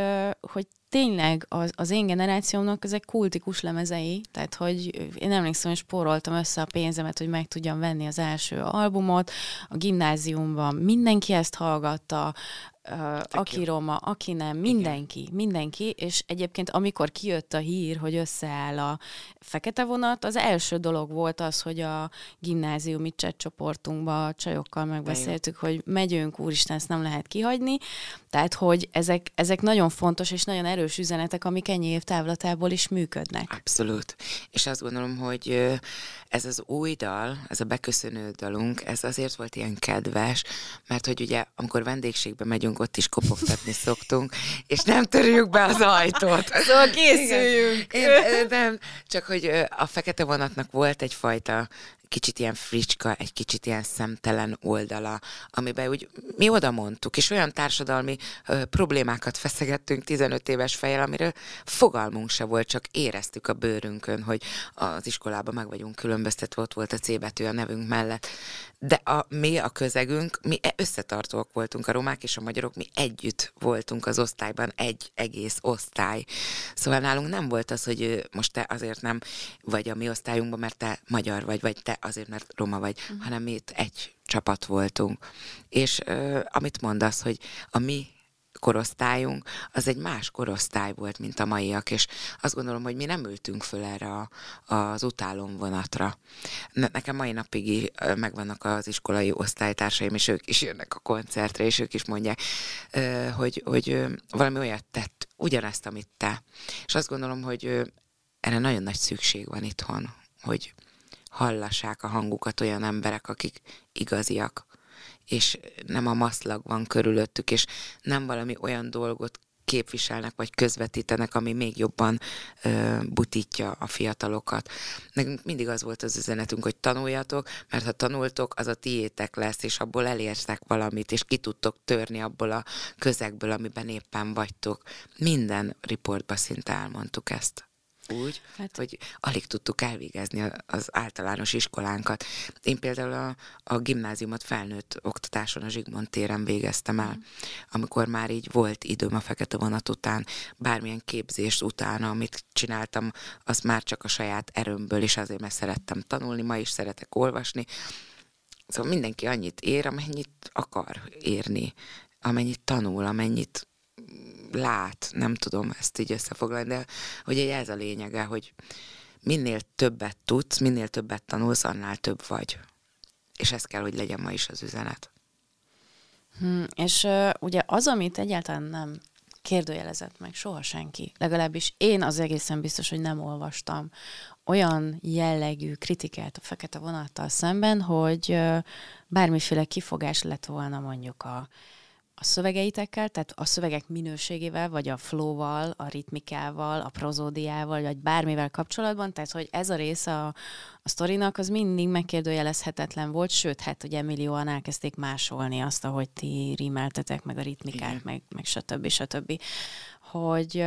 hogy tényleg az, az én generációmnak ezek kultikus lemezei, tehát hogy én emlékszem, hogy spóroltam össze a pénzemet, hogy meg tudjam venni az első albumot, a gimnáziumban mindenki ezt hallgatta, Uh, aki roma, aki nem, mindenki, Igen. mindenki, és egyébként amikor kijött a hír, hogy összeáll a fekete vonat, az első dolog volt az, hogy a gimnáziumi csoportunkba csajokkal megbeszéltük, hogy megyünk, úristen, ezt nem lehet kihagyni, tehát, hogy ezek, ezek nagyon fontos és nagyon erős üzenetek, amik ennyi év távlatából is működnek. Abszolút. És azt gondolom, hogy ez az új dal, ez a beköszönő dalunk, ez azért volt ilyen kedves, mert hogy ugye, amikor vendégségbe megyünk, ott is kopogtatni szoktunk, és nem törjük be az ajtót. Szóval készüljünk. Én, nem, csak hogy a fekete vonatnak volt egyfajta kicsit ilyen fricska, egy kicsit ilyen szemtelen oldala, amiben úgy mi oda mondtuk, és olyan társadalmi ö, problémákat feszegettünk 15 éves fejjel, amiről fogalmunk se volt, csak éreztük a bőrünkön, hogy az iskolában meg vagyunk különböztetve, ott volt a C betű a nevünk mellett. De a, mi, a közegünk, mi e, összetartóak voltunk, a romák és a magyarok, mi együtt voltunk az osztályban, egy egész osztály. Szóval nálunk nem volt az, hogy most te azért nem vagy a mi osztályunkban, mert te magyar vagy, vagy te azért, mert roma vagy, uh-huh. hanem mi itt egy csapat voltunk. És uh, amit mondasz, hogy a mi korosztályunk, az egy más korosztály volt, mint a maiak, és azt gondolom, hogy mi nem ültünk föl erre a, az utálom vonatra. Nekem mai napig megvannak az iskolai osztálytársaim, és ők is jönnek a koncertre, és ők is mondják, hogy, hogy valami olyat tett, ugyanezt, amit te. És azt gondolom, hogy erre nagyon nagy szükség van itthon, hogy hallassák a hangukat olyan emberek, akik igaziak, és nem a maszlag van körülöttük, és nem valami olyan dolgot képviselnek, vagy közvetítenek, ami még jobban ö, butítja a fiatalokat. Nekünk mindig az volt az üzenetünk, hogy tanuljatok, mert ha tanultok, az a tiétek lesz, és abból elértek valamit, és ki tudtok törni abból a közegből, amiben éppen vagytok. Minden riportban szinte elmondtuk ezt úgy, hát. hogy alig tudtuk elvégezni az általános iskolánkat. Én például a, a gimnáziumot felnőtt oktatáson a Zsigmond téren végeztem el, mm. amikor már így volt időm a fekete vonat után, bármilyen képzést utána, amit csináltam, az már csak a saját erőmből, és azért, mert szerettem tanulni, ma is szeretek olvasni. Szóval mindenki annyit ér, amennyit akar érni, amennyit tanul, amennyit lát, nem tudom ezt így összefoglalni, de hogy ez a lényege, hogy minél többet tudsz, minél többet tanulsz, annál több vagy. És ez kell, hogy legyen ma is az üzenet. Hmm, és uh, ugye az, amit egyáltalán nem kérdőjelezett meg soha senki, legalábbis én az egészen biztos, hogy nem olvastam olyan jellegű kritikát a fekete vonattal szemben, hogy uh, bármiféle kifogás lett volna mondjuk a a szövegeitekkel, tehát a szövegek minőségével, vagy a flowval, a ritmikával, a prozódiával, vagy bármivel kapcsolatban, tehát hogy ez a része a, a sztorinak az mindig megkérdőjelezhetetlen volt, sőt, hát ugye millióan elkezdték másolni azt, ahogy ti rímeltetek, meg a ritmikát, meg, meg stb. stb. Hogy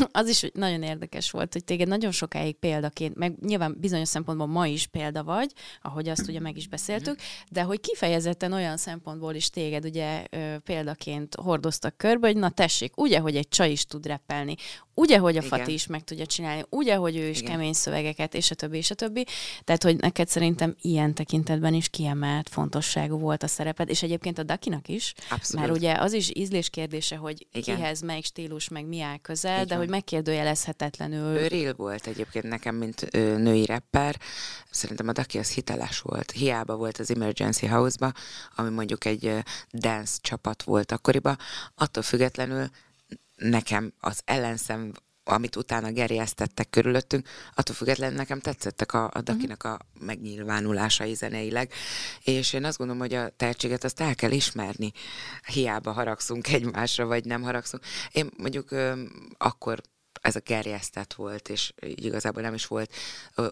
az is nagyon érdekes volt, hogy téged nagyon sokáig példaként, meg nyilván bizonyos szempontból ma is példa vagy, ahogy azt ugye meg is beszéltük, de hogy kifejezetten olyan szempontból is téged ugye példaként hordoztak körbe, hogy na tessék, ugye, hogy egy csaj is tud repelni, ugye, hogy a Igen. Fati is meg tudja csinálni, ugye, hogy ő is Igen. kemény szövegeket, és a többi, és a többi. Tehát, hogy neked szerintem ilyen tekintetben is kiemelt fontosságú volt a szereped, és egyébként a Dakinak is, Abszolút. mert ugye az is ízlés kérdése, hogy Igen. kihez melyik stílus, meg mi áll közel, Igen. de hogy megkérdőjelezhetetlenül. Ő real volt egyébként nekem, mint ö, női rapper. Szerintem a Daki az hiteles volt. Hiába volt az Emergency House-ba, ami mondjuk egy dance csapat volt akkoriban. Attól függetlenül nekem az ellenszem amit utána gerjesztettek körülöttünk, attól függetlenül nekem tetszettek a, a Dakinak a megnyilvánulásai zeneileg, és én azt gondolom, hogy a tehetséget azt el kell ismerni, hiába haragszunk egymásra, vagy nem haragszunk. Én mondjuk ö, akkor ez a gerjesztett volt, és igazából nem is volt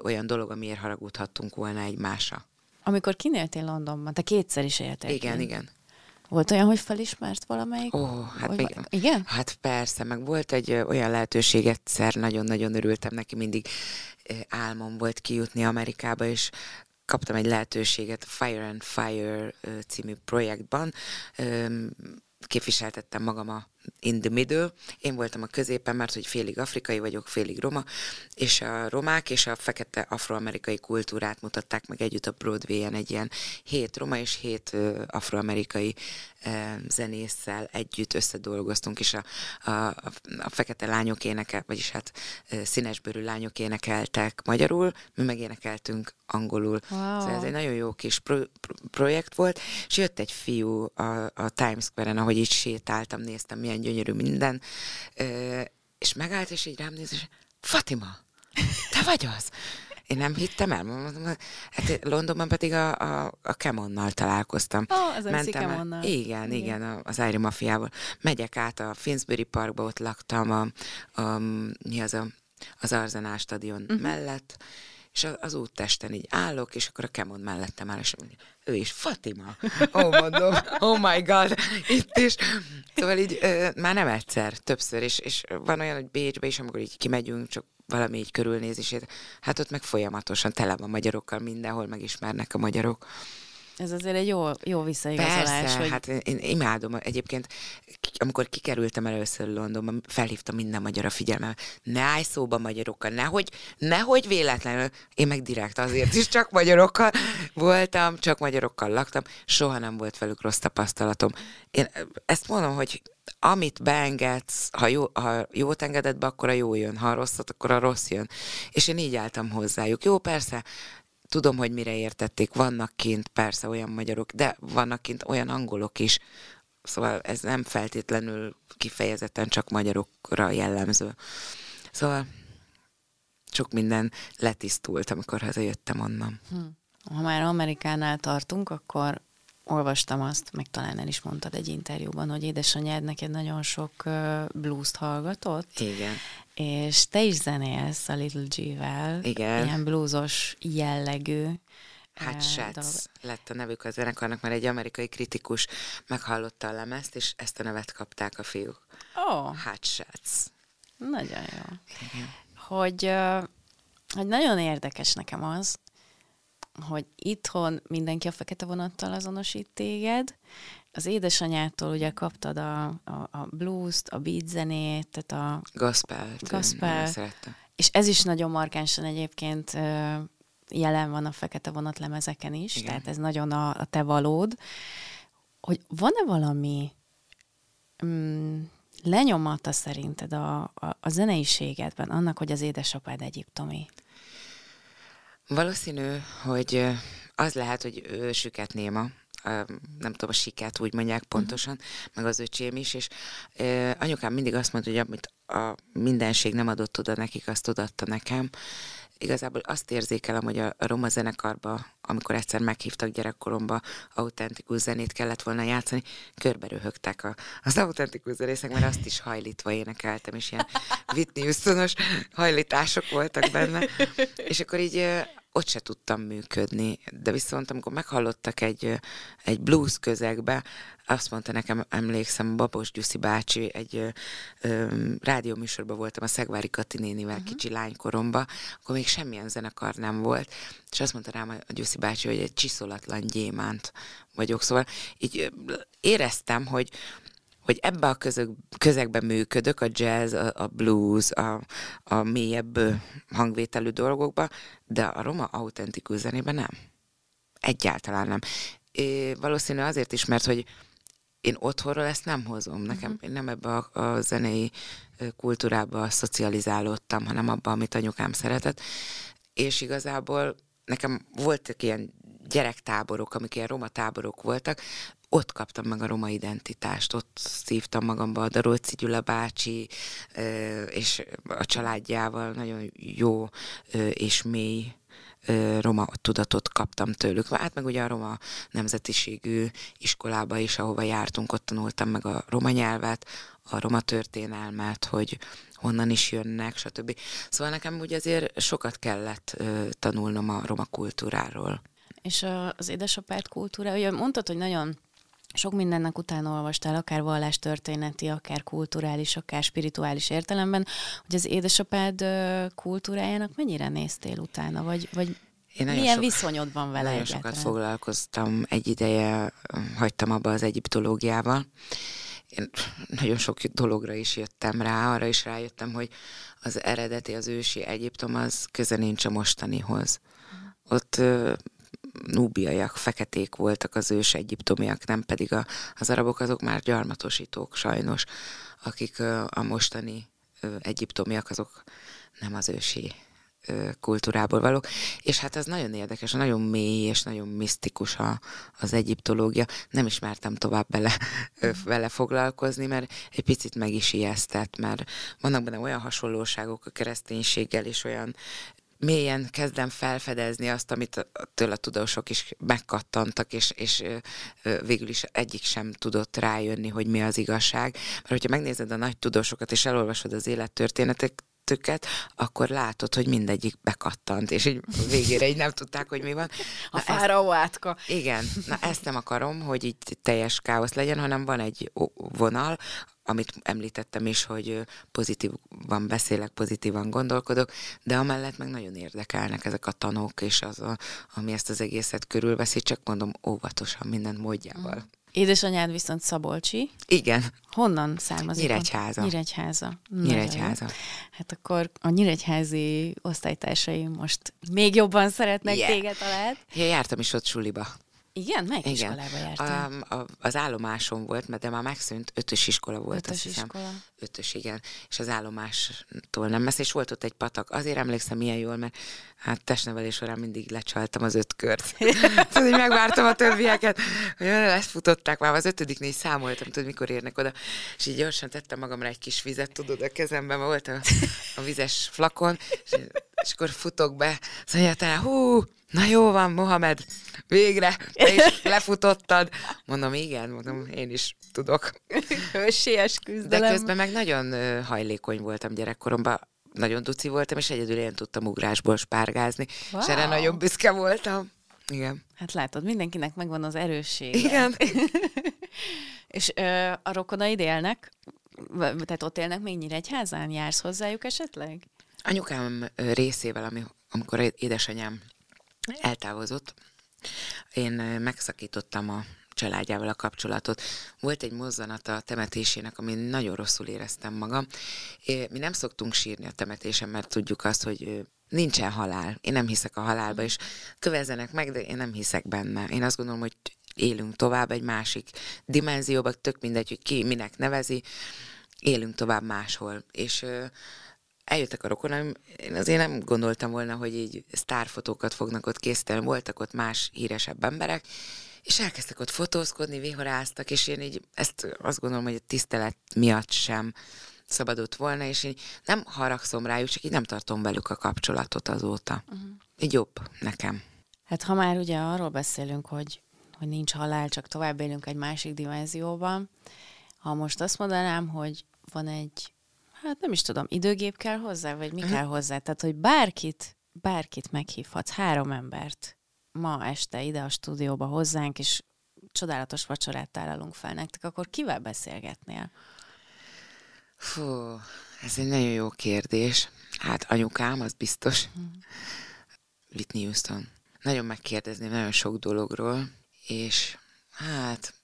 olyan dolog, amiért haragudhattunk volna egymásra. Amikor kinéltél Londonban, te kétszer is éltél. Igen, ki. igen. Volt olyan, hogy felismert valamelyik? Ó, hát vagy, még, igen? Hát persze, meg volt egy olyan lehetőség egyszer, nagyon-nagyon örültem neki, mindig álmom volt kijutni Amerikába, és kaptam egy lehetőséget a Fire and Fire című projektban, képviseltettem magam a in the middle. Én voltam a középen, mert hogy félig afrikai vagyok, félig roma, és a romák és a fekete afroamerikai kultúrát mutatták meg együtt a Broadway-en egy ilyen hét roma és hét afroamerikai zenésszel együtt összedolgoztunk, és a, a, a fekete lányok énekel, vagyis hát színesbőrű lányok énekeltek magyarul, mi megénekeltünk angolul. Wow. Szóval ez egy nagyon jó kis pro, pro, projekt volt, és jött egy fiú a, a Times Square-en, ahogy így sétáltam, néztem, milyen milyen gyönyörű minden, és megállt, és így rám néz, és Fatima, te vagy az? Én nem hittem el. Hát Londonban pedig a, a, a Kemonnal találkoztam. Oh, az Mentem Kemonnal. Igen, igen, igen, az Ári Mafiával. Megyek át a Finsbury Parkba, ott laktam a, a mi az a, az Arzenál stadion uh-huh. mellett, és az úttesten így állok, és akkor a Kemon mellettem áll, és mondja, ő is, Fatima. Ó, oh, mondom, oh my god, itt is. Szóval így ö, már nem egyszer, többször, és, és van olyan, hogy Bécsbe is, amikor így kimegyünk, csak valami így körülnézését, hát ott meg folyamatosan tele van magyarokkal, mindenhol megismernek a magyarok. Ez azért egy jó, jó visszaigazolás. Persze, hogy... hát én imádom. Egyébként, amikor kikerültem először Londonban, felhívtam minden magyar a figyelmem. Ne állj szóba magyarokkal, nehogy, nehogy véletlenül. Én meg direkt azért is csak magyarokkal voltam, csak magyarokkal laktam. Soha nem volt velük rossz tapasztalatom. Én ezt mondom, hogy amit beengedsz, ha, jó, ha jót engedett be, akkor a jó jön, ha a rosszat, akkor a rossz jön. És én így álltam hozzájuk. Jó, persze, tudom, hogy mire értették. Vannak kint persze olyan magyarok, de vannak kint olyan angolok is. Szóval ez nem feltétlenül kifejezetten csak magyarokra jellemző. Szóval sok minden letisztult, amikor hazajöttem onnan. Hm. Ha már Amerikánál tartunk, akkor olvastam azt, meg talán el is mondtad egy interjúban, hogy édesanyád neked nagyon sok blues-t hallgatott. Igen. És te is zenélsz a Little G-vel. Igen. Ilyen bluesos jellegű. Hát Shots lett a nevük a zenekarnak, mert egy amerikai kritikus meghallotta a lemezt, és ezt a nevet kapták a fiúk. Oh. Hát. Nagyon jó. Igen. Hogy, hogy nagyon érdekes nekem az, hogy itthon mindenki a fekete vonattal azonosít téged, az édesanyától ugye kaptad a, a, a blues-t, a beat zenét, tehát a... Gospelt. Gospel. És ez is nagyon markánsan egyébként jelen van a fekete vonat lemezeken is, Igen. tehát ez nagyon a, a te valód. Hogy van-e valami mm, lenyomata szerinted a, a, a zeneiségedben annak, hogy az édesapád egyiptomi? Valószínű, hogy az lehet, hogy ő süket néma, nem tudom, a siket úgy mondják pontosan, uh-huh. meg az öcsém is, és anyukám mindig azt mondta, hogy amit a mindenség nem adott oda nekik, azt odatta nekem, igazából azt érzékelem, hogy a, a Roma zenekarba, amikor egyszer meghívtak gyerekkoromba, autentikus zenét kellett volna játszani, körbe röhögtek a, az autentikus zenészek, mert azt is hajlítva énekeltem, és ilyen Whitney Houstonos hajlítások voltak benne. És akkor így ott se tudtam működni, de viszont amikor meghallottak egy, egy blues közegbe, azt mondta nekem, emlékszem, Babos Gyuszi bácsi, egy ö, rádióműsorban voltam a Szegvári Kati nénivel uh-huh. kicsi lánykoromba, akkor még semmilyen zenekar nem volt, és azt mondta rám a Gyuszi bácsi, hogy egy csiszolatlan gyémánt vagyok, szóval így éreztem, hogy, hogy ebbe a közög, közegben működök, a jazz, a, a blues, a, a mélyebb hangvételű dolgokba, de a roma autentikus zenében nem. Egyáltalán nem. É, valószínű azért is, mert hogy én otthonról ezt nem hozom. Nekem uh-huh. nem ebbe a, a zenei kultúrába szocializálódtam, hanem abba, amit anyukám szeretett. És igazából nekem voltak ilyen gyerektáborok, amik ilyen roma táborok voltak, ott kaptam meg a roma identitást, ott szívtam magamba a Daróci Gyula bácsi, és a családjával nagyon jó és mély roma tudatot kaptam tőlük. Hát meg ugye a roma nemzetiségű iskolába is, ahova jártunk, ott tanultam meg a roma nyelvet, a roma történelmet, hogy honnan is jönnek, stb. Szóval nekem ugye azért sokat kellett tanulnom a roma kultúráról. És az édesapád kultúra, ugye mondtad, hogy nagyon sok mindennek utána olvastál, akár vallástörténeti, akár kulturális, akár spirituális értelemben, hogy az édesapád kultúrájának mennyire néztél utána, vagy, vagy én milyen sok, viszonyod van vele Nagyon egyáltalán? sokat foglalkoztam, egy ideje hagytam abba az egyiptológiával. Én nagyon sok dologra is jöttem rá, arra is rájöttem, hogy az eredeti, az ősi Egyiptom az köze nincs a mostanihoz. Ott núbiaiak, feketék voltak az ős egyiptomiak, nem pedig a, az arabok, azok már gyarmatosítók sajnos, akik a mostani egyiptomiak, azok nem az ősi kultúrából valók. És hát ez nagyon érdekes, nagyon mély és nagyon misztikus a, az egyiptológia. Nem ismertem tovább bele, vele foglalkozni, mert egy picit meg is ijesztett, mert vannak benne olyan hasonlóságok a kereszténységgel, és olyan mélyen kezdem felfedezni azt, amit tőle a tudósok is megkattantak, és, és végül is egyik sem tudott rájönni, hogy mi az igazság. Mert hogyha megnézed a nagy tudósokat, és elolvasod az élettörténetek, akkor látod, hogy mindegyik bekattant, és így végére így nem tudták, hogy mi van. Na, a fáraó átka. Igen, na ezt nem akarom, hogy így teljes káosz legyen, hanem van egy vonal, amit említettem is, hogy pozitívan beszélek, pozitívan gondolkodok, de amellett meg nagyon érdekelnek ezek a tanok, és az, a, ami ezt az egészet körülveszi, csak mondom óvatosan, minden módjával. Mm. Édesanyád viszont Szabolcsi. Igen. Honnan származik? Nyíregyháza. Nyíregyháza. Nyíregyháza. Hát akkor a nyíregyházi osztálytársai most még jobban szeretnek yeah. téged talán. Ja, jártam is ott suliba. Igen? Melyik Igen. iskolába jártál? A, az állomáson volt, mert de már megszűnt, ötös iskola volt, ötös azt hiszem. Iskola. Ötös, igen. És az állomástól nem messze, és volt ott egy patak. Azért emlékszem milyen jól, mert hát testnevelés során mindig lecsaltam az öt kört. tudod, hogy megvártam a többieket, hogy ezt futották már, az ötödiknél számoltam, tudod, mikor érnek oda. És így gyorsan tettem magamra egy kis vizet, tudod, a kezemben, volt a, a vizes flakon, és, és akkor futok be, azt mondja, hú, na jó van, Mohamed, végre, te is lefutottad. Mondom, igen, mondom, én is tudok. Hősies küzdelem. De közben meg nagyon hajlékony voltam gyerekkoromban, nagyon duci voltam, és egyedül én tudtam ugrásból spárgázni, wow. és erre nagyon büszke voltam. Igen. Hát látod, mindenkinek megvan az erősség. Igen. és ö, a rokonaid élnek? Tehát ott élnek még Nyíregyházán? Jársz hozzájuk esetleg? Anyukám részével, ami, amikor édesanyám eltávozott, én megszakítottam a családjával a kapcsolatot. Volt egy mozzanata a temetésének, ami nagyon rosszul éreztem magam. Mi nem szoktunk sírni a temetésen, mert tudjuk azt, hogy nincsen halál. Én nem hiszek a halálba, és kövezzenek meg, de én nem hiszek benne. Én azt gondolom, hogy élünk tovább egy másik dimenzióba, tök mindegy, hogy ki minek nevezi, élünk tovább máshol. És eljöttek a rokonaim, én azért nem gondoltam volna, hogy így sztárfotókat fognak ott készíteni, voltak ott más híresebb emberek, és elkezdtek ott fotózkodni, vihoráztak, és én így ezt azt gondolom, hogy a tisztelet miatt sem szabadott volna, és én nem haragszom rájuk, csak így nem tartom velük a kapcsolatot azóta. Uh-huh. Így jobb nekem. Hát ha már ugye arról beszélünk, hogy, hogy nincs halál, csak tovább élünk egy másik dimenzióban, ha most azt mondanám, hogy van egy hát nem is tudom, időgép kell hozzá, vagy mi uh-huh. kell hozzá? Tehát, hogy bárkit bárkit meghívhatsz, három embert ma este ide a stúdióba hozzánk, és csodálatos vacsorát tálalunk fel nektek, akkor kivel beszélgetnél? Fú, ez egy nagyon jó kérdés. Hát anyukám, az biztos. Hmm. Whitney Houston. Nagyon megkérdezném nagyon sok dologról, és hát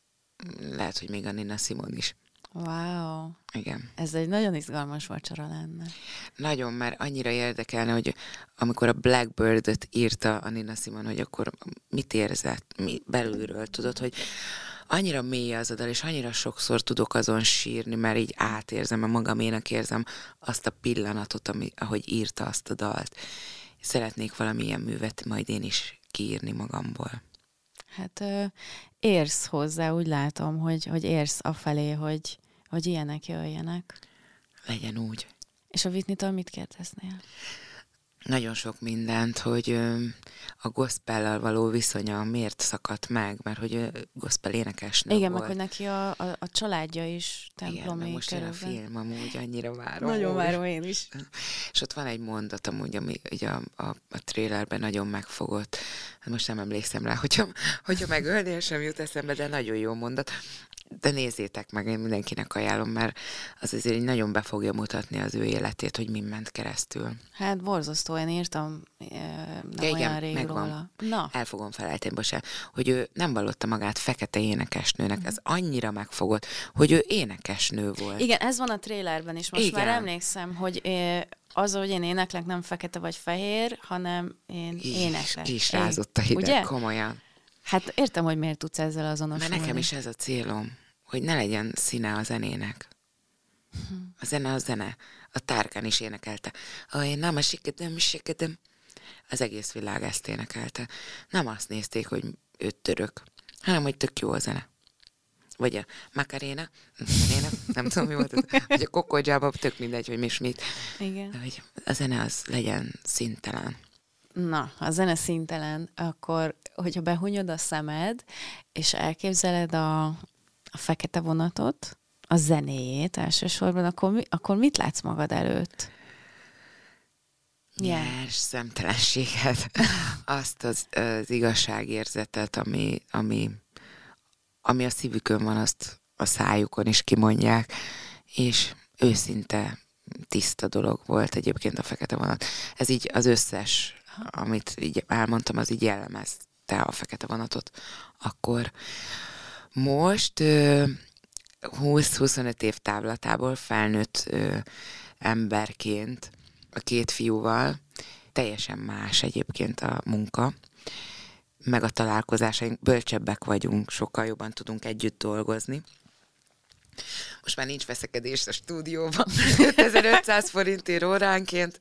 lehet, hogy még a Nina Simon is. Wow. Igen. Ez egy nagyon izgalmas vacsora lenne. Nagyon, mert annyira érdekelne, hogy amikor a Blackbird-öt írta a Nina Simon, hogy akkor mit érzett mi belülről, tudod, hogy annyira mély az a dal, és annyira sokszor tudok azon sírni, mert így átérzem, a magaménak érzem azt a pillanatot, ami, ahogy írta azt a dalt. Szeretnék valamilyen művet majd én is kiírni magamból. Hát érsz hozzá, úgy látom, hogy, hogy érsz afelé, hogy, hogy ilyenek jöjjenek. Legyen úgy. És a Whitney-től mit kérdeznél? nagyon sok mindent, hogy a gospellal való viszonya miért szakadt meg, mert hogy gospel énekesnő Igen, volt. meg hogy neki a, a, a családja is templomi Igen, most a film, amúgy annyira várom. Nagyon úgy. várom én is. És ott van egy mondat amúgy, ami ugye a, a, a trailerben nagyon megfogott. Hát most nem emlékszem rá, hogyha, hogyha megölnél, sem jut eszembe, de nagyon jó mondat de nézzétek meg, én mindenkinek ajánlom, mert az azért nagyon be fogja mutatni az ő életét, hogy mi ment keresztül. Hát borzasztó, én írtam nem ja, olyan igen, rég megvan. róla. Na. El fogom felejteni, bocsánat, hogy ő nem vallotta magát fekete énekesnőnek, mm. ez annyira megfogott, hogy ő énekesnő volt. Igen, ez van a trélerben is, most igen. már emlékszem, hogy az, hogy én éneklek, nem fekete vagy fehér, hanem én éneklek. Ki is rázott a hideg, Ugye? komolyan. Hát értem, hogy miért tudsz ezzel azonosulni. Mert nekem is ez a célom, hogy ne legyen színe a zenének. A zene a zene. A tárkán is énekelte. Ah, én nem a sikedem, sikedem. Az egész világ ezt énekelte. Nem azt nézték, hogy ő török, hanem hogy tök jó a zene. Vagy a Macarena, Macarena nem tudom mi volt, ez, vagy a kokodzsába, tök mindegy, hogy mi mit. Igen. De hogy a zene az legyen szintelen. Na, a zene szintelen, akkor, hogyha behunyod a szemed, és elképzeled a, a fekete vonatot, a zenéjét elsősorban, akkor, mi, akkor mit látsz magad előtt? Nyers yeah. szemtelenséget, azt az, az igazságérzetet, ami, ami, ami a szívükön van, azt a szájukon is kimondják, és őszinte, tiszta dolog volt egyébként a fekete vonat. Ez így az összes amit így elmondtam, az így jellemezte a fekete vonatot. Akkor most 20-25 év távlatából felnőtt emberként a két fiúval, teljesen más egyébként a munka, meg a találkozásaink, bölcsebbek vagyunk, sokkal jobban tudunk együtt dolgozni. Most már nincs veszekedés a stúdióban, 5500 forintért óránként.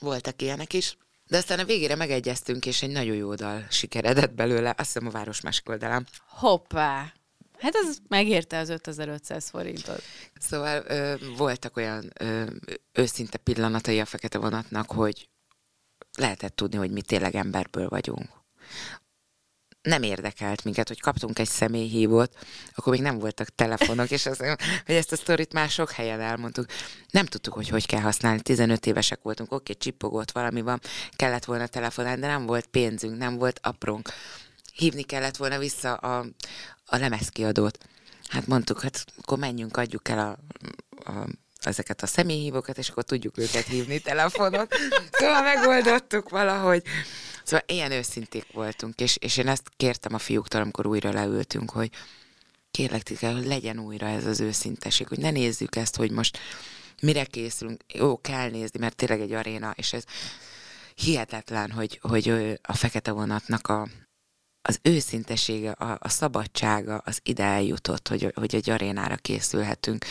Voltak ilyenek is. De aztán a végére megegyeztünk, és egy nagyon jó dal sikeredett belőle, azt hiszem a Város Máskoldalán. Hoppá! Hát ez megérte az 5500 forintot. Szóval ö, voltak olyan ö, őszinte pillanatai a fekete vonatnak, hogy lehetett tudni, hogy mi tényleg emberből vagyunk nem érdekelt minket, hogy kaptunk egy személyhívót, akkor még nem voltak telefonok, és az, hogy ezt a sztorit már sok helyen elmondtuk. Nem tudtuk, hogy hogy kell használni. 15 évesek voltunk, oké, csipogott valami van, kellett volna telefonálni, de nem volt pénzünk, nem volt aprónk. Hívni kellett volna vissza a, a lemezkiadót. Hát mondtuk, hát akkor menjünk, adjuk el a, a ezeket a személyhívókat, és akkor tudjuk őket hívni telefonon. Szóval megoldottuk valahogy. Szóval ilyen őszinték voltunk, és, és én ezt kértem a fiúktól, amikor újra leültünk, hogy kérlek titeket, hogy legyen újra ez az őszinteség, hogy ne nézzük ezt, hogy most mire készülünk. Jó, kell nézni, mert tényleg egy aréna, és ez hihetetlen, hogy, hogy a fekete vonatnak a, az őszintesége, a, a szabadsága az ide eljutott, hogy, hogy egy arénára készülhetünk.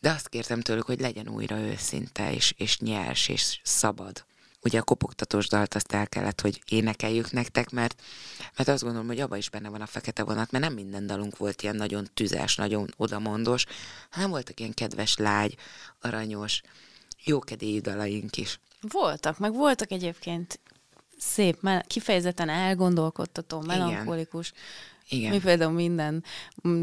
De azt kértem tőlük, hogy legyen újra őszinte, és, és nyers, és szabad ugye a kopogtatós dalt azt el kellett, hogy énekeljük nektek, mert, mert azt gondolom, hogy abban is benne van a fekete vonat, mert nem minden dalunk volt ilyen nagyon tüzes, nagyon odamondos, hanem voltak ilyen kedves, lágy, aranyos, jókedélyű dalaink is. Voltak, meg voltak egyébként szép, kifejezetten elgondolkodtató, melankolikus. Igen. Mi például minden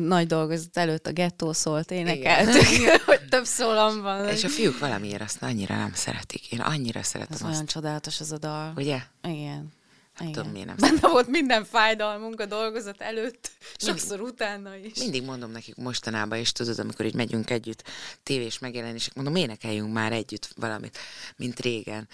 nagy dolgozat előtt a gettó szólt énekeltük, hogy több szólam van. És a fiúk valamiért azt annyira nem szeretik. Én annyira szeretem Ez azt. olyan csodálatos az a dal. Ugye? Igen. Nem tudom, miért nem Benne volt minden fájdalmunk a dolgozat előtt, sokszor mindig, utána is. Mindig mondom nekik mostanában, és tudod, amikor így megyünk együtt tévés megjelenések, mondom, énekeljünk már együtt valamit, mint régen.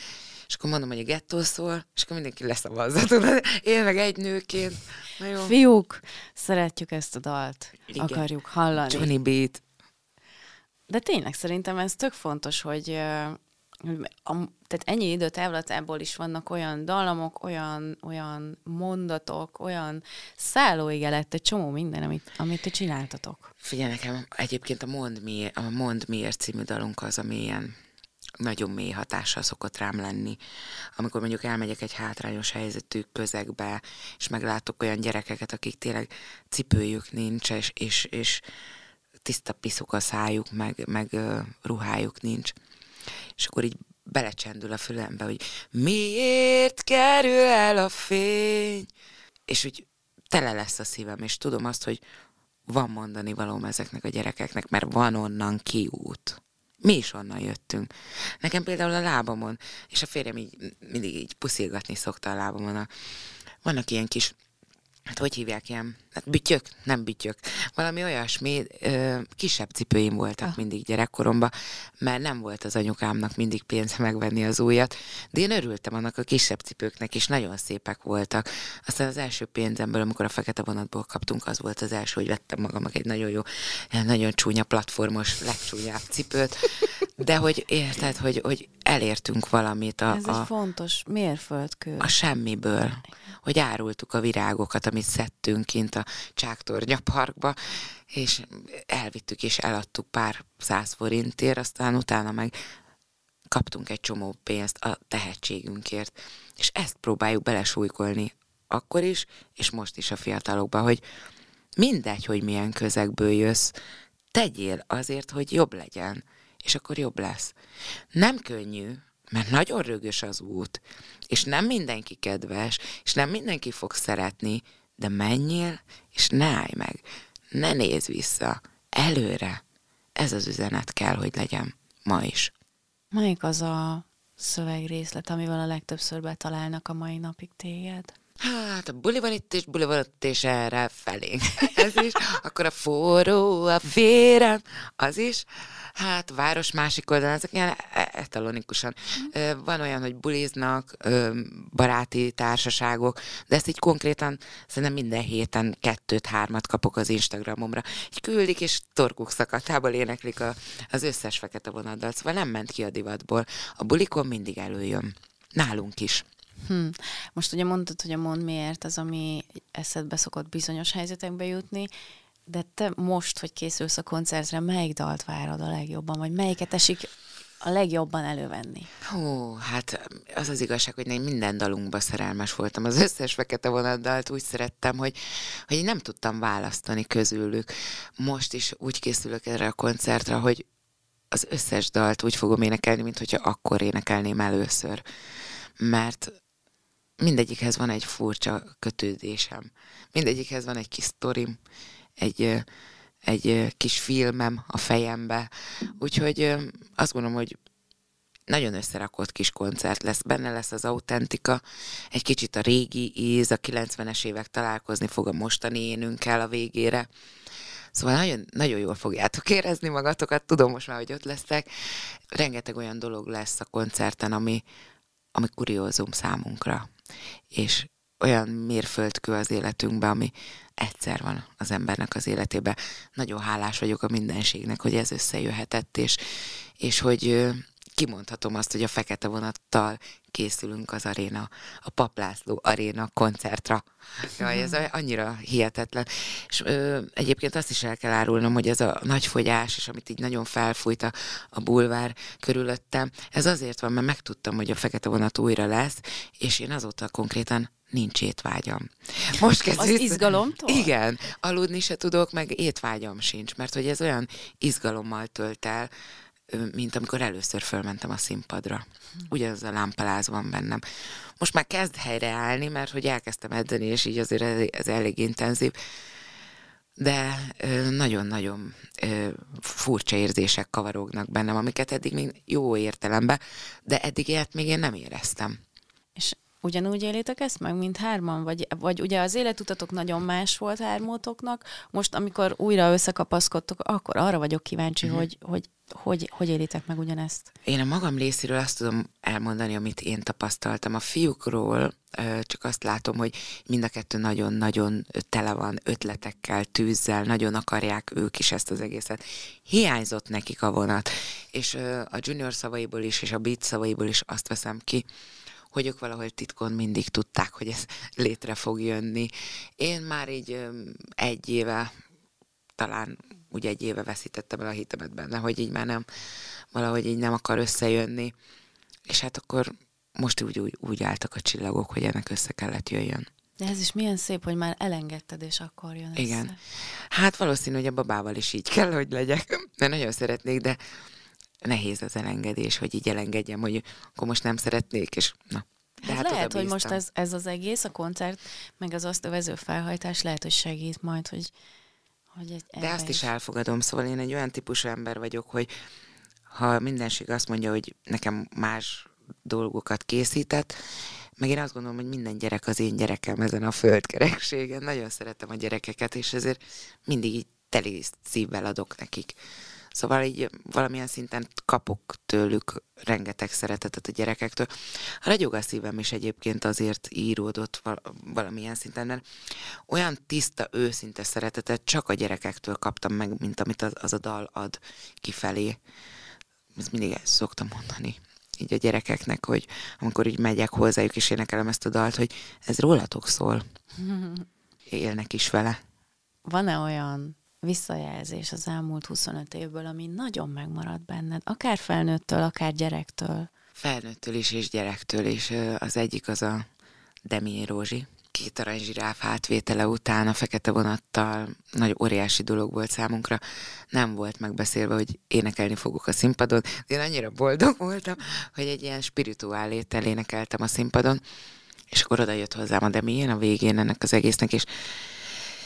És akkor mondom, hogy a gettó szól, és akkor mindenki leszavazza, tudod? Én meg egy nőként. Na jó. Fiúk, szeretjük ezt a dalt. Igen. Akarjuk hallani. Johnny Beat. De tényleg szerintem ez tök fontos, hogy a, tehát ennyi idő távlatából is vannak olyan dallamok, olyan, olyan mondatok, olyan szállóige lett egy csomó minden, amit, amit ti csináltatok. Figyelj nekem, egyébként a Mond, miért, a Mond miért című dalunk az, ami ilyen nagyon mély hatással szokott rám lenni. Amikor mondjuk elmegyek egy hátrányos helyzetű közegbe, és meglátok olyan gyerekeket, akik tényleg cipőjük nincs, és, és, és tiszta piszuk a szájuk, meg, meg uh, ruhájuk nincs és akkor így belecsendül a fülembe, hogy miért kerül el a fény, és úgy tele lesz a szívem, és tudom azt, hogy van mondani valóm ezeknek a gyerekeknek, mert van onnan kiút. Mi is onnan jöttünk. Nekem például a lábamon, és a férjem így mindig így puszilgatni szokta a lábamon. A, vannak ilyen kis hát hogy hívják ilyen, hát bütyök, nem bütyök, valami olyasmi, ö, kisebb cipőim voltak ah. mindig gyerekkoromban, mert nem volt az anyukámnak mindig pénze megvenni az újat, de én örültem annak a kisebb cipőknek, és nagyon szépek voltak. Aztán az első pénzemből, amikor a fekete vonatból kaptunk, az volt az első, hogy vettem magamnak egy nagyon jó, nagyon csúnya platformos, legcsúnyább cipőt, de hogy érted, hogy, hogy elértünk valamit. A, Ez a, egy fontos mérföldkő. A semmiből hogy árultuk a virágokat, amit szedtünk kint a Csáktornya parkba, és elvittük és eladtuk pár száz forintért, aztán utána meg kaptunk egy csomó pénzt a tehetségünkért. És ezt próbáljuk belesújkolni akkor is, és most is a fiatalokba, hogy mindegy, hogy milyen közegből jössz, tegyél azért, hogy jobb legyen, és akkor jobb lesz. Nem könnyű, mert nagyon rögös az út, és nem mindenki kedves, és nem mindenki fog szeretni, de menjél, és ne állj meg, ne nézz vissza, előre. Ez az üzenet kell, hogy legyen ma is. Melyik az a szövegrészlet, amivel a legtöbbször betalálnak a mai napig téged? Hát a buli van itt, és buli van ott, és erre felé. Ez is. Akkor a forró, a vérem, az is hát város másik oldalán, ezek ilyen e- etalonikusan. Van olyan, hogy buliznak, baráti társaságok, de ezt így konkrétan szerintem minden héten kettőt, hármat kapok az Instagramomra. Így küldik, és torkuk szakatából éneklik a, az összes fekete vonaddal. Szóval nem ment ki a divatból. A bulikon mindig előjön. Nálunk is. Hm. Most ugye mondtad, hogy a mond miért az, ami eszedbe szokott bizonyos helyzetekbe jutni, de te most, hogy készülsz a koncertre, melyik dalt várod a legjobban, vagy melyiket esik a legjobban elővenni? Hú, hát az az igazság, hogy én minden dalunkba szerelmes voltam. Az összes fekete vonatdalt úgy szerettem, hogy, hogy én nem tudtam választani közülük. Most is úgy készülök erre a koncertre, hogy az összes dalt úgy fogom énekelni, mint hogyha akkor énekelném először. Mert mindegyikhez van egy furcsa kötődésem. Mindegyikhez van egy kis sztorim, egy, egy kis filmem a fejembe. Úgyhogy azt gondolom, hogy nagyon összerakott kis koncert lesz, benne lesz az autentika, egy kicsit a régi íz, a 90-es évek találkozni fog a mostani énünkkel a végére. Szóval nagyon, nagyon jól fogjátok érezni magatokat, tudom most már, hogy ott lesztek. Rengeteg olyan dolog lesz a koncerten, ami, ami kuriózum számunkra. És olyan mérföldkő az életünkben, ami egyszer van az embernek az életében. Nagyon hálás vagyok a mindenségnek, hogy ez összejöhetett, és, és hogy kimondhatom azt, hogy a fekete vonattal készülünk az aréna, a Paplászló aréna koncertra. Jaj, ez annyira hihetetlen. És ö, egyébként azt is el kell árulnom, hogy ez a nagy fogyás, és amit így nagyon felfújt a, a bulvár körülöttem, ez azért van, mert megtudtam, hogy a fekete vonat újra lesz, és én azóta konkrétan nincs étvágyam. Most kezd Az vissza... izgalomtól? Igen, aludni se tudok, meg étvágyam sincs, mert hogy ez olyan izgalommal tölt el, mint amikor először fölmentem a színpadra. Ugyanaz a lámpaláz van bennem. Most már kezd helyreállni, mert hogy elkezdtem edzeni, és így azért ez, ez elég intenzív, de nagyon-nagyon furcsa érzések kavarognak bennem, amiket eddig még jó értelemben, de eddig ilyet még én nem éreztem. Ugyanúgy élitek ezt meg, mint hárman? Vagy, vagy ugye az életutatok nagyon más volt hármótoknak, most amikor újra összekapaszkodtok, akkor arra vagyok kíváncsi, mm-hmm. hogy, hogy hogy, hogy élitek meg ugyanezt? Én a magam részéről azt tudom elmondani, amit én tapasztaltam. A fiúkról csak azt látom, hogy mind a kettő nagyon-nagyon tele van ötletekkel, tűzzel, nagyon akarják ők is ezt az egészet. Hiányzott nekik a vonat. És a junior szavaiból is, és a beat szavaiból is azt veszem ki, hogy ők valahol titkon mindig tudták, hogy ez létre fog jönni. Én már így egy éve, talán úgy egy éve veszítettem el a hitemet benne, hogy így már nem, valahogy így nem akar összejönni. És hát akkor most úgy, úgy, úgy álltak a csillagok, hogy ennek össze kellett jöjjön. De ez is milyen szép, hogy már elengedted, és akkor jön Igen. Össze. Hát valószínű, hogy a babával is így kell, hogy legyek. De nagyon szeretnék, de nehéz az elengedés, hogy így elengedjem, hogy akkor most nem szeretnék, és na. De hát, hát lehet, hogy most ez, ez az egész, a koncert, meg az azt övező felhajtás lehet, hogy segít majd, hogy, hogy egy De azt is elfogadom, szóval én egy olyan típusú ember vagyok, hogy ha mindenség azt mondja, hogy nekem más dolgokat készített, meg én azt gondolom, hogy minden gyerek az én gyerekem ezen a földkerekségen. Nagyon szeretem a gyerekeket, és ezért mindig így teli szívvel adok nekik. Szóval így valamilyen szinten kapok tőlük rengeteg szeretetet a gyerekektől. A ragyog a szívem is egyébként azért íródott valamilyen szinten, mert olyan tiszta, őszinte szeretetet csak a gyerekektől kaptam meg, mint amit az, az a dal ad kifelé. Ezt mindig ezt szoktam mondani így a gyerekeknek, hogy amikor így megyek hozzájuk és énekelem ezt a dalt, hogy ez rólatok szól. Élnek is vele. Van-e olyan visszajelzés az elmúlt 25 évből, ami nagyon megmaradt benned, akár felnőttől, akár gyerektől? Felnőttől is, és gyerektől is. Az egyik az a Demi Rózsi. Két aranyzsiráf átvétele után a fekete vonattal nagy óriási dolog volt számunkra. Nem volt megbeszélve, hogy énekelni fogok a színpadon. Én annyira boldog voltam, hogy egy ilyen spirituálétel énekeltem a színpadon, és akkor oda jött hozzám a Demi, a végén ennek az egésznek, és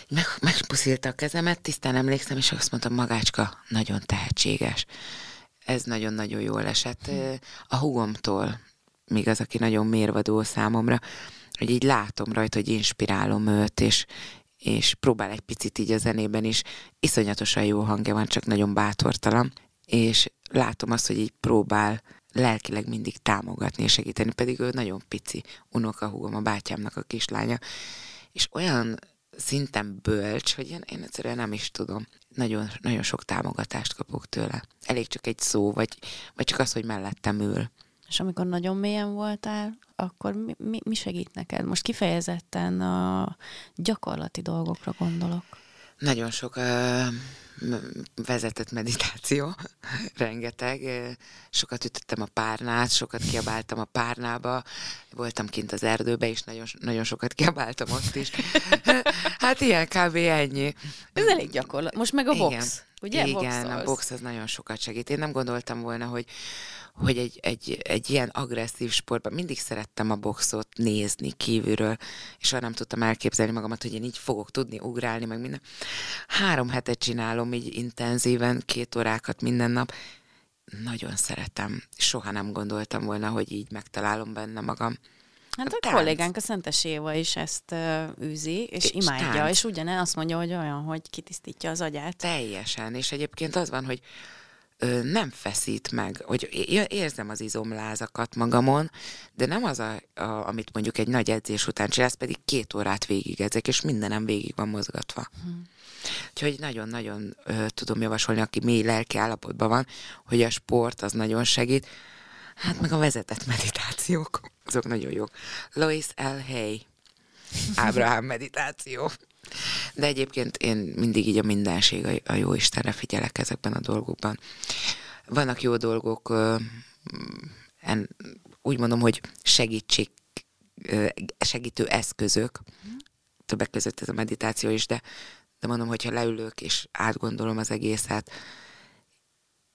meg, megpuszilta a kezemet, tisztán emlékszem, és azt mondtam, magácska, nagyon tehetséges. Ez nagyon-nagyon jól esett. A hugomtól, még az, aki nagyon mérvadó számomra, hogy így látom rajta, hogy inspirálom őt, és, és próbál egy picit így a zenében is. Iszonyatosan jó hangja van, csak nagyon bátortalan, és látom azt, hogy így próbál lelkileg mindig támogatni és segíteni, pedig ő nagyon pici unokahúgom, a bátyámnak a kislánya, és olyan szinten bölcs, hogy én, én egyszerűen nem is tudom. Nagyon, nagyon sok támogatást kapok tőle. Elég csak egy szó, vagy, vagy csak az, hogy mellettem ül. És amikor nagyon mélyen voltál, akkor mi, mi, mi segít neked? Most kifejezetten a gyakorlati dolgokra gondolok. Nagyon sok uh, vezetett meditáció, rengeteg. Sokat ütöttem a párnát, sokat kiabáltam a párnába, voltam kint az erdőbe, és nagyon, nagyon sokat kiabáltam ott is. hát ilyen kb. ennyi. Ez elég gyakorlat. Most meg a box. Igen. Ugye? Igen, Boxolsz. a box az nagyon sokat segít. Én nem gondoltam volna, hogy, hogy egy, egy, egy ilyen agresszív sportban mindig szerettem a boxot nézni kívülről, és arra nem tudtam elképzelni magamat, hogy én így fogok tudni ugrálni, meg minden. Három hetet csinálom így intenzíven, két órákat minden nap. Nagyon szeretem. Soha nem gondoltam volna, hogy így megtalálom benne magam. Hát a, a kollégánk a Szentes Éva is ezt uh, űzi, és, és imádja, tánc. és ugyane azt mondja, hogy olyan, hogy kitisztítja az agyát. Teljesen, és egyébként az van, hogy ö, nem feszít meg, hogy érzem az izomlázakat magamon, de nem az, a, a, amit mondjuk egy nagy edzés után csinálsz, pedig két órát végig ezek, és mindenem végig van mozgatva. Hmm. Úgyhogy nagyon-nagyon tudom javasolni, aki mély lelki állapotban van, hogy a sport az nagyon segít, hát meg a vezetett meditációk, azok nagyon jók. Lois L. Hay, Ábrahám meditáció. De egyébként én mindig így a mindenség, a, a jó Istenre figyelek ezekben a dolgokban. Vannak jó dolgok, en, úgy mondom, hogy segítség, segítő eszközök, többek között ez a meditáció is, de, de mondom, hogyha leülök és átgondolom az egészet,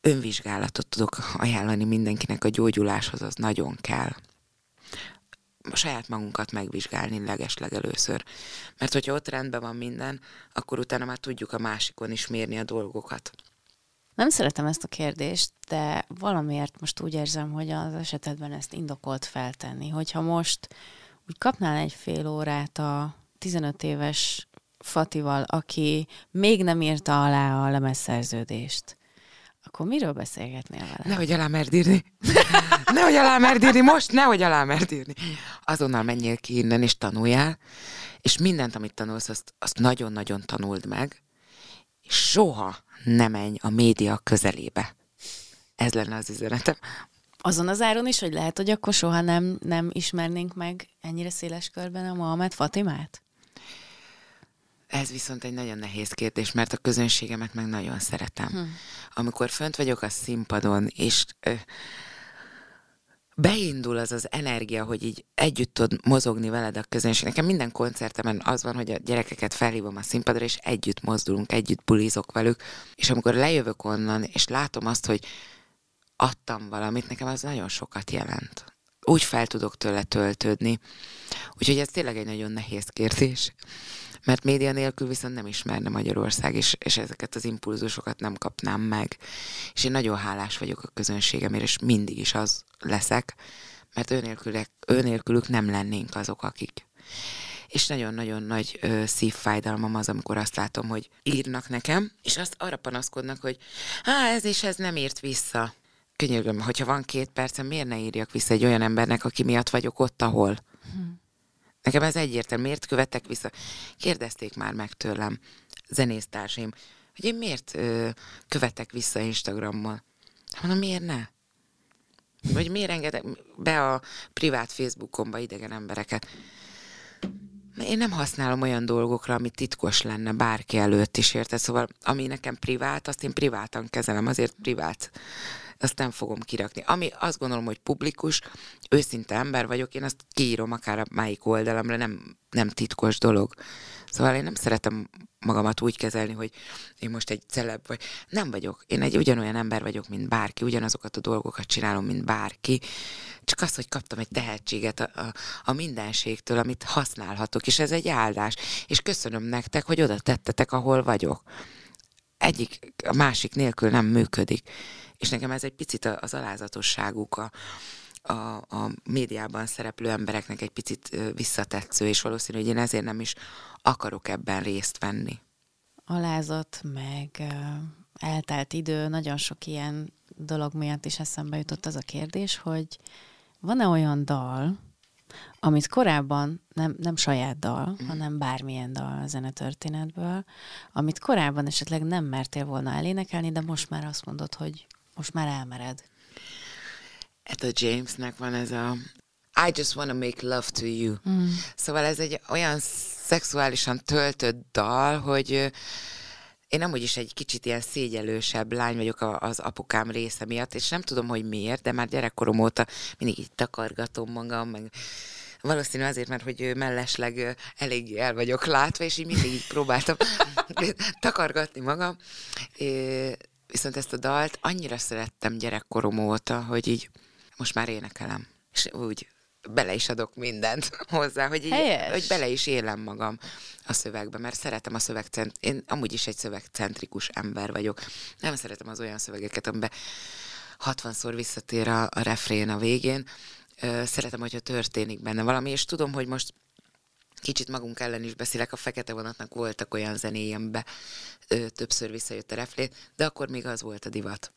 önvizsgálatot tudok ajánlani mindenkinek a gyógyuláshoz, az nagyon kell a saját magunkat megvizsgálni legesleg először. Mert hogyha ott rendben van minden, akkor utána már tudjuk a másikon is mérni a dolgokat. Nem szeretem ezt a kérdést, de valamiért most úgy érzem, hogy az esetedben ezt indokolt feltenni. Hogyha most úgy kapnál egy fél órát a 15 éves Fatival, aki még nem írta alá a lemezszerződést, akkor miről beszélgetnél vele? Nehogy alá merd írni. nehogy alá merd írni, most nehogy alá merd írni. Azonnal menjél ki innen, és tanuljál, és mindent, amit tanulsz, azt, azt nagyon-nagyon tanuld meg, és soha ne menj a média közelébe. Ez lenne az üzenetem. Azon az áron is, hogy lehet, hogy akkor soha nem, nem ismernénk meg ennyire széles körben a Mohamed Fatimát? Ez viszont egy nagyon nehéz kérdés, mert a közönségemet meg nagyon szeretem. Hm. Amikor fönt vagyok a színpadon, és ö, beindul az az energia, hogy így együtt tud mozogni veled a közönség. Nekem minden koncertemen az van, hogy a gyerekeket felhívom a színpadra, és együtt mozdulunk, együtt bulizok velük, és amikor lejövök onnan, és látom azt, hogy adtam valamit, nekem az nagyon sokat jelent. Úgy fel tudok tőle töltődni. Úgyhogy ez tényleg egy nagyon nehéz kérdés mert média nélkül viszont nem ismerne Magyarország, és, és ezeket az impulzusokat nem kapnám meg. És én nagyon hálás vagyok a közönségemért, és mindig is az leszek, mert őnélkülük, őnélkülük nem lennénk azok, akik. És nagyon-nagyon nagy ö, szívfájdalmam az, amikor azt látom, hogy írnak nekem, és azt arra panaszkodnak, hogy hát ez és ez nem írt vissza. Könyörgöm, hogyha van két percem, miért ne írjak vissza egy olyan embernek, aki miatt vagyok ott, ahol? Hm. Nekem ez egyértelmű. Miért követek vissza? Kérdezték már meg tőlem zenésztársaim, hogy én miért ö, követek vissza Instagrammal. Mondom, miért ne? Vagy miért engedek be a privát Facebookomba idegen embereket? Én nem használom olyan dolgokra, ami titkos lenne bárki előtt is, érted? Szóval ami nekem privát, azt én privátan kezelem, azért privát azt nem fogom kirakni. Ami azt gondolom, hogy publikus, őszinte ember vagyok, én azt kiírom akár a melyik oldalamra, nem, nem titkos dolog. Szóval én nem szeretem magamat úgy kezelni, hogy én most egy celeb vagy. Nem vagyok. Én egy ugyanolyan ember vagyok, mint bárki, ugyanazokat a dolgokat csinálom, mint bárki. Csak az, hogy kaptam egy tehetséget a, a, a mindenségtől, amit használhatok, és ez egy áldás. És köszönöm nektek, hogy oda tettetek, ahol vagyok. Egyik, a másik nélkül nem működik. És nekem ez egy picit az alázatosságuk, a, a, a médiában szereplő embereknek egy picit visszatetsző, és valószínű, hogy én ezért nem is akarok ebben részt venni. Alázat, meg eltelt idő, nagyon sok ilyen dolog miatt is eszembe jutott az a kérdés, hogy van-e olyan dal, amit korábban, nem, nem saját dal, mm. hanem bármilyen dal a zenetörténetből, amit korábban esetleg nem mertél volna elénekelni, de most már azt mondod, hogy most már elmered. Hát a Jamesnek van ez a I just wanna make love to you. Mm. Szóval ez egy olyan szexuálisan töltött dal, hogy én nem is egy kicsit ilyen szégyelősebb lány vagyok az apukám része miatt, és nem tudom, hogy miért, de már gyerekkorom óta mindig így takargatom magam, meg valószínű azért, mert hogy mellesleg eléggé el vagyok látva, és így mindig így próbáltam takargatni magam. Viszont ezt a dalt annyira szerettem gyerekkorom óta, hogy így most már énekelem. És úgy bele is adok mindent hozzá, hogy, így, hogy bele is élem magam a szövegbe, mert szeretem a szövegcent... Én amúgy is egy szövegcentrikus ember vagyok. Nem szeretem az olyan szövegeket, amiben 60-szor visszatér a, a refrén a végén. Szeretem, hogyha történik benne valami, és tudom, hogy most kicsit magunk ellen is beszélek, a fekete vonatnak voltak olyan ö, többször visszajött a reflét, de akkor még az volt a divat.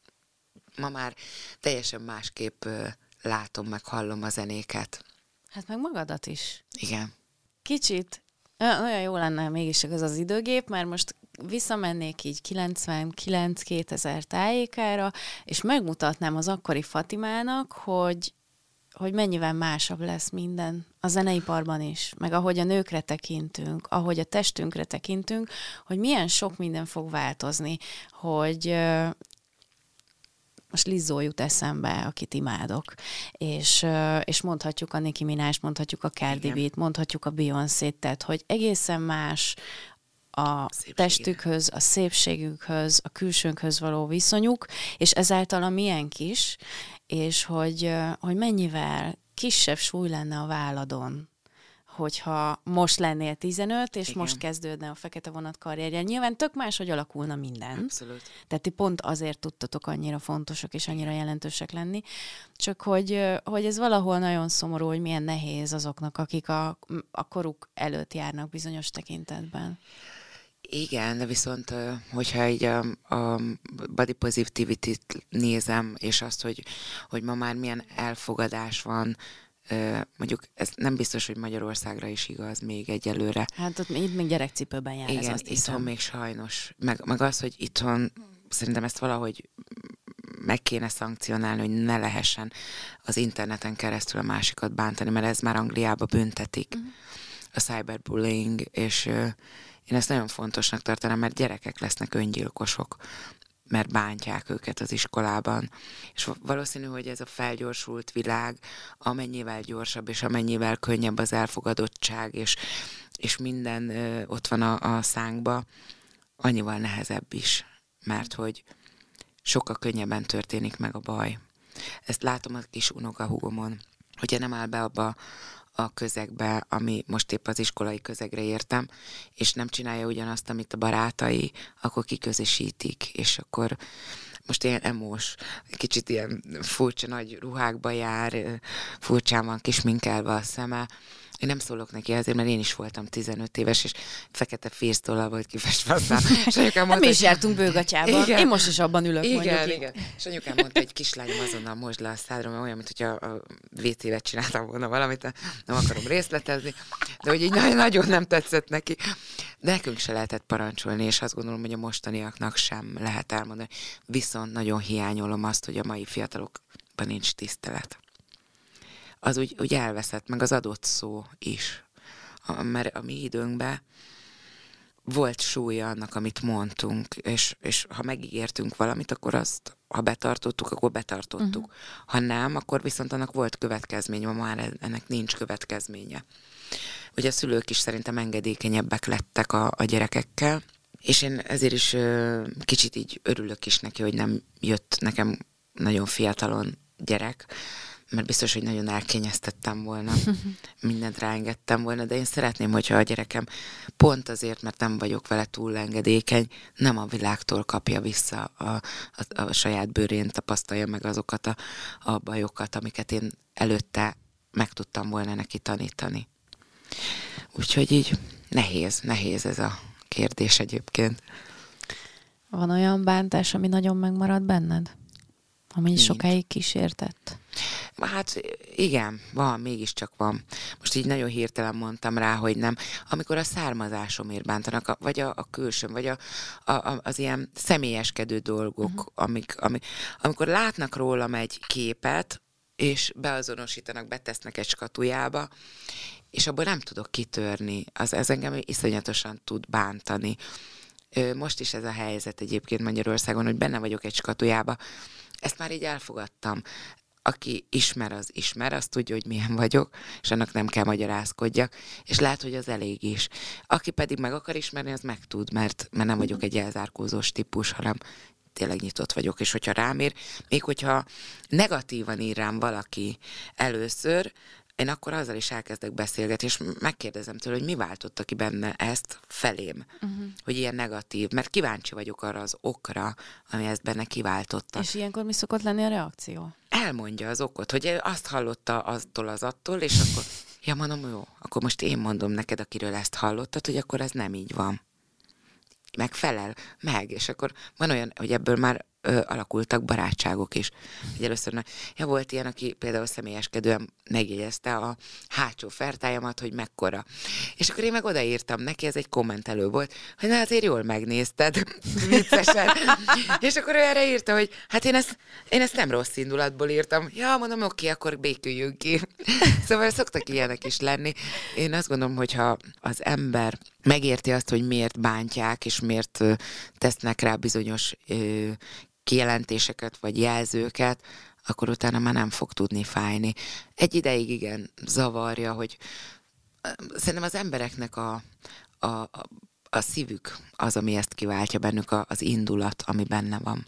Ma már teljesen másképp ö, látom, meg hallom a zenéket. Hát meg magadat is. Igen. Kicsit olyan jó lenne mégis ez az időgép, mert most visszamennék így 99-2000 tájékára, és megmutatnám az akkori Fatimának, hogy hogy mennyivel másabb lesz minden a zeneiparban is, meg ahogy a nőkre tekintünk, ahogy a testünkre tekintünk, hogy milyen sok minden fog változni, hogy most Lizzó jut eszembe, akit imádok, és, és mondhatjuk a Nicki Minaj, mondhatjuk a Cardi B-t, mondhatjuk a Beyoncé-t, tehát hogy egészen más a testükhöz, a szépségükhöz, a külsőnkhöz való viszonyuk, és ezáltal a miénk is, és hogy, hogy mennyivel kisebb súly lenne a válladon, hogyha most lennél 15, és Igen. most kezdődne a fekete vonat karrierje. Nyilván tök más, hogy alakulna minden. Abszolút. Tehát ti pont azért tudtatok annyira fontosak és annyira jelentősek lenni. Csak hogy, hogy ez valahol nagyon szomorú, hogy milyen nehéz azoknak, akik a, a koruk előtt járnak bizonyos tekintetben. Igen, de viszont, hogyha így a, a body positivity-t nézem, és azt, hogy, hogy ma már milyen elfogadás van, mondjuk ez nem biztos, hogy Magyarországra is igaz még egyelőre. Hát ott itt még gyerekcipőben jár Igen, ez azt itthon hiszem. még sajnos. Meg, meg az, hogy itthon szerintem ezt valahogy meg kéne szankcionálni, hogy ne lehessen az interneten keresztül a másikat bántani, mert ez már Angliába büntetik. Uh-huh. A cyberbullying, és én ezt nagyon fontosnak tartanám, mert gyerekek lesznek öngyilkosok, mert bántják őket az iskolában. És valószínű, hogy ez a felgyorsult világ amennyivel gyorsabb, és amennyivel könnyebb az elfogadottság, és, és minden ö, ott van a, a szánkba, annyival nehezebb is, mert hogy sokkal könnyebben történik meg a baj. Ezt látom a kis unokahúgomon, hogyha nem áll be abba a közegbe, ami most épp az iskolai közegre értem, és nem csinálja ugyanazt, amit a barátai, akkor kiközösítik, és akkor most ilyen emós, kicsit ilyen furcsa nagy ruhákba jár, furcsán van kisminkelve a szeme, én nem szólok neki azért, mert én is voltam 15 éves, és fekete férsztollal volt kifestve aztán. És anyukám mondta, Mi is jártunk bőgatyában. Igen. Én most is abban ülök, igen, mondjuk. Igen, igen. És anyukám mondta, hogy kislányom azonnal most le a szádra, mert olyan, mint hogyha a WC-vet csináltam volna valamit, nem akarom részletezni, de hogy így nagyon nem tetszett neki. De nekünk se lehetett parancsolni, és azt gondolom, hogy a mostaniaknak sem lehet elmondani. Viszont nagyon hiányolom azt, hogy a mai fiatalokban nincs tisztelet az úgy, úgy elveszett, meg az adott szó is. A, mert a mi időnkben volt súlya annak, amit mondtunk, és, és ha megígértünk valamit, akkor azt, ha betartottuk, akkor betartottuk. Uh-huh. Ha nem, akkor viszont annak volt következménye, ma már ennek nincs következménye. Ugye a szülők is szerintem engedékenyebbek lettek a, a gyerekekkel, és én ezért is ö, kicsit így örülök is neki, hogy nem jött nekem nagyon fiatalon gyerek, mert biztos, hogy nagyon elkényeztettem volna, mindent ráengedtem volna, de én szeretném, hogyha a gyerekem pont azért, mert nem vagyok vele túl engedékeny, nem a világtól kapja vissza a, a, a saját bőrén, tapasztalja meg azokat a, a bajokat, amiket én előtte meg tudtam volna neki tanítani. Úgyhogy így nehéz, nehéz ez a kérdés egyébként. Van olyan bántás, ami nagyon megmarad benned? Ami Nincs. sokáig kísértett? Hát igen, van, mégiscsak van. Most így nagyon hirtelen mondtam rá, hogy nem. Amikor a származásomért bántanak, vagy a, a külsőm, vagy a, a, az ilyen személyeskedő dolgok, uh-huh. amik, amik, amikor látnak rólam egy képet, és beazonosítanak, betesznek egy skatujába, és abból nem tudok kitörni. Az, ez engem iszonyatosan tud bántani. Most is ez a helyzet egyébként Magyarországon, hogy benne vagyok egy skatujába, ezt már így elfogadtam. Aki ismer, az ismer, azt tudja, hogy milyen vagyok, és annak nem kell magyarázkodjak, és lehet, hogy az elég is. Aki pedig meg akar ismerni, az meg tud, mert, mert nem vagyok egy elzárkózós típus, hanem tényleg nyitott vagyok, és hogyha rám ér, még hogyha negatívan ír rám valaki először, én akkor azzal is elkezdek beszélgetni, és megkérdezem tőle, hogy mi váltotta ki benne ezt felém, uh-huh. hogy ilyen negatív, mert kíváncsi vagyok arra az okra, ami ezt benne kiváltotta. És ilyenkor mi szokott lenni a reakció? Elmondja az okot, hogy azt hallotta attól az attól, és akkor, ja mondom, jó, akkor most én mondom neked, akiről ezt hallottad, hogy akkor ez nem így van. Megfelel, meg, és akkor van olyan, hogy ebből már ö, alakultak barátságok is. Hogy először, ja, volt ilyen, aki például személyeskedően megjegyezte a hátsó fertájamat, hogy mekkora. És akkor én meg odaírtam neki, ez egy kommentelő volt, hogy na azért jól megnézted, viccesen. és akkor ő erre írta, hogy hát én ezt, én ezt nem rossz indulatból írtam. Ja, mondom, oké, akkor béküljünk ki. szóval szoktak ilyenek is lenni. Én azt gondolom, hogyha az ember megérti azt, hogy miért bántják, és miért tesznek rá bizonyos ö, kijelentéseket vagy jelzőket, akkor utána már nem fog tudni fájni. Egy ideig igen, zavarja, hogy szerintem az embereknek a, a, a a szívük az, ami ezt kiváltja bennük, az indulat, ami benne van.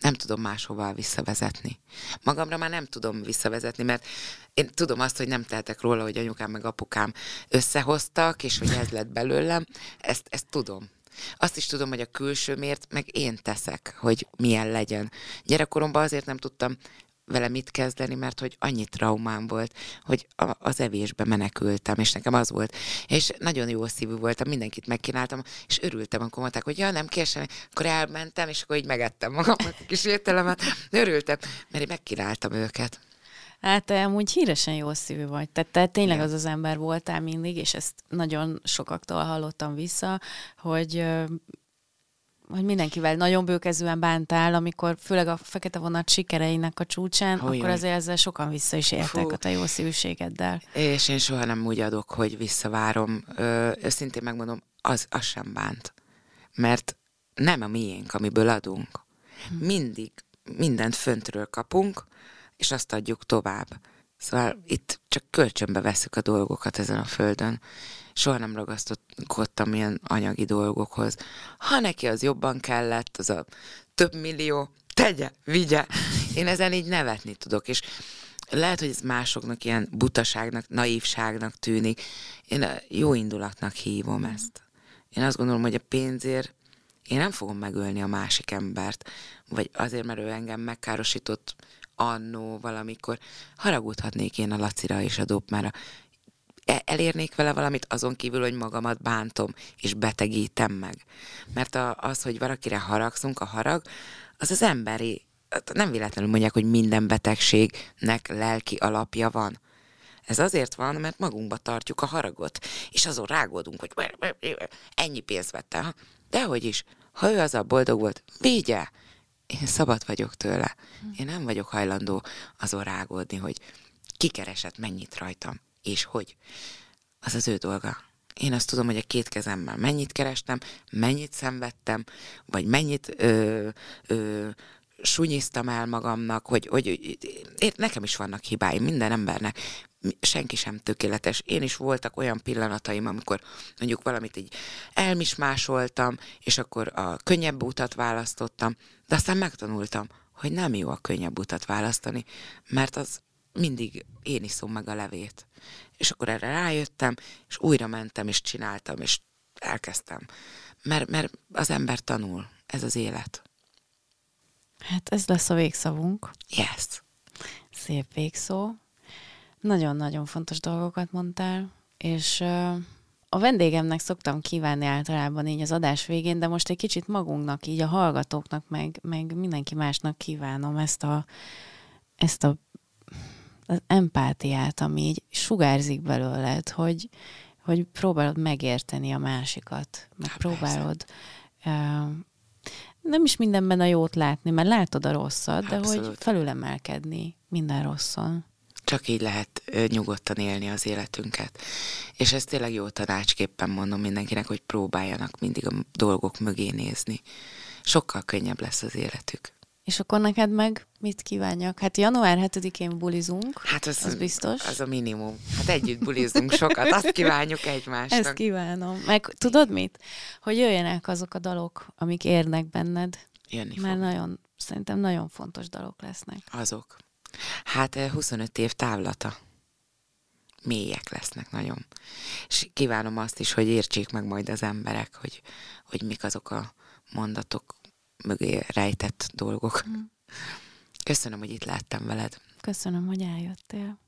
Nem tudom máshova visszavezetni. Magamra már nem tudom visszavezetni, mert én tudom azt, hogy nem tehetek róla, hogy anyukám meg apukám összehoztak, és hogy ez lett belőlem. Ezt, ezt tudom. Azt is tudom, hogy a külsőmért meg én teszek, hogy milyen legyen. Gyerekkoromban azért nem tudtam vele mit kezdeni, mert hogy annyi traumám volt, hogy a, az evésbe menekültem, és nekem az volt. És nagyon jó szívű voltam, mindenkit megkínáltam, és örültem, amikor mondták, hogy ja, nem késem, akkor elmentem, és akkor így megettem magamat a kis ételemet. Örültem, mert én megkínáltam őket. Hát amúgy híresen jó szívű vagy. Tehát te tényleg Igen. az az ember voltál mindig, és ezt nagyon sokaktól hallottam vissza, hogy hogy mindenkivel nagyon bőkezően bántál, amikor főleg a fekete vonat sikereinek a csúcsán, Hogyan. akkor azért ezzel sokan vissza is éltek a te jó szívűségeddel. És én soha nem úgy adok, hogy visszavárom. Ö, őszintén megmondom, az, az sem bánt. Mert nem a miénk, amiből adunk. Hm. Mindig mindent föntről kapunk, és azt adjuk tovább. Szóval itt csak kölcsönbe veszük a dolgokat ezen a földön. Soha nem ragasztottam ilyen anyagi dolgokhoz. Ha neki az jobban kellett, az a több millió, tegye, vigye. Én ezen így nevetni tudok, és lehet, hogy ez másoknak ilyen butaságnak, naívságnak tűnik. Én jó indulatnak hívom ezt. Én azt gondolom, hogy a pénzért én nem fogom megölni a másik embert, vagy azért, mert ő engem megkárosított annó valamikor, haragudhatnék én a Lacira és a Dobmára. E, elérnék vele valamit azon kívül, hogy magamat bántom, és betegítem meg. Mert a, az, hogy valakire haragszunk, a harag, az az emberi, nem véletlenül mondják, hogy minden betegségnek lelki alapja van. Ez azért van, mert magunkba tartjuk a haragot, és azon rágódunk, hogy ennyi pénzt vette. Dehogy is, ha ő az a boldog volt, vigye, én szabad vagyok tőle. Én nem vagyok hajlandó azon rágódni, hogy kikeresett mennyit rajtam, és hogy. Az az ő dolga. Én azt tudom, hogy a két kezemmel mennyit kerestem, mennyit szenvedtem, vagy mennyit ö, ö, sunyiztam el magamnak, hogy, hogy én, nekem is vannak hibáim, minden embernek senki sem tökéletes. Én is voltak olyan pillanataim, amikor mondjuk valamit így elmismásoltam, és akkor a könnyebb utat választottam, de aztán megtanultam, hogy nem jó a könnyebb utat választani, mert az mindig én iszom meg a levét. És akkor erre rájöttem, és újra mentem, és csináltam, és elkezdtem. Mert, mert az ember tanul, ez az élet. Hát ez lesz a végszavunk. Yes. Szép végszó. Nagyon-nagyon fontos dolgokat mondtál, és a vendégemnek szoktam kívánni általában így az adás végén, de most egy kicsit magunknak, így a hallgatóknak, meg, meg mindenki másnak kívánom ezt a, ezt a az empátiát, ami így sugárzik belőled, hogy, hogy próbálod megérteni a másikat, meg Há, próbálod uh, nem is mindenben a jót látni, mert látod a rosszat, de Abszolút. hogy felülemelkedni minden rosszon. Csak így lehet nyugodtan élni az életünket. És ezt tényleg jó tanácsképpen mondom mindenkinek, hogy próbáljanak mindig a dolgok mögé nézni. Sokkal könnyebb lesz az életük. És akkor neked meg mit kívánjak? Hát január 7-én bulizunk, hát az, az biztos. Az a minimum. Hát együtt bulizunk sokat, azt kívánjuk egymásnak. Ezt kívánom. Meg tudod mit? Hogy jöjjenek azok a dalok, amik érnek benned. Jönni Mert fog. nagyon, szerintem nagyon fontos dalok lesznek. Azok. Hát 25 év távlata. Mélyek lesznek nagyon. És kívánom azt is, hogy értsék meg majd az emberek, hogy, hogy mik azok a mondatok mögé rejtett dolgok. Mm. Köszönöm, hogy itt láttam veled. Köszönöm, hogy eljöttél.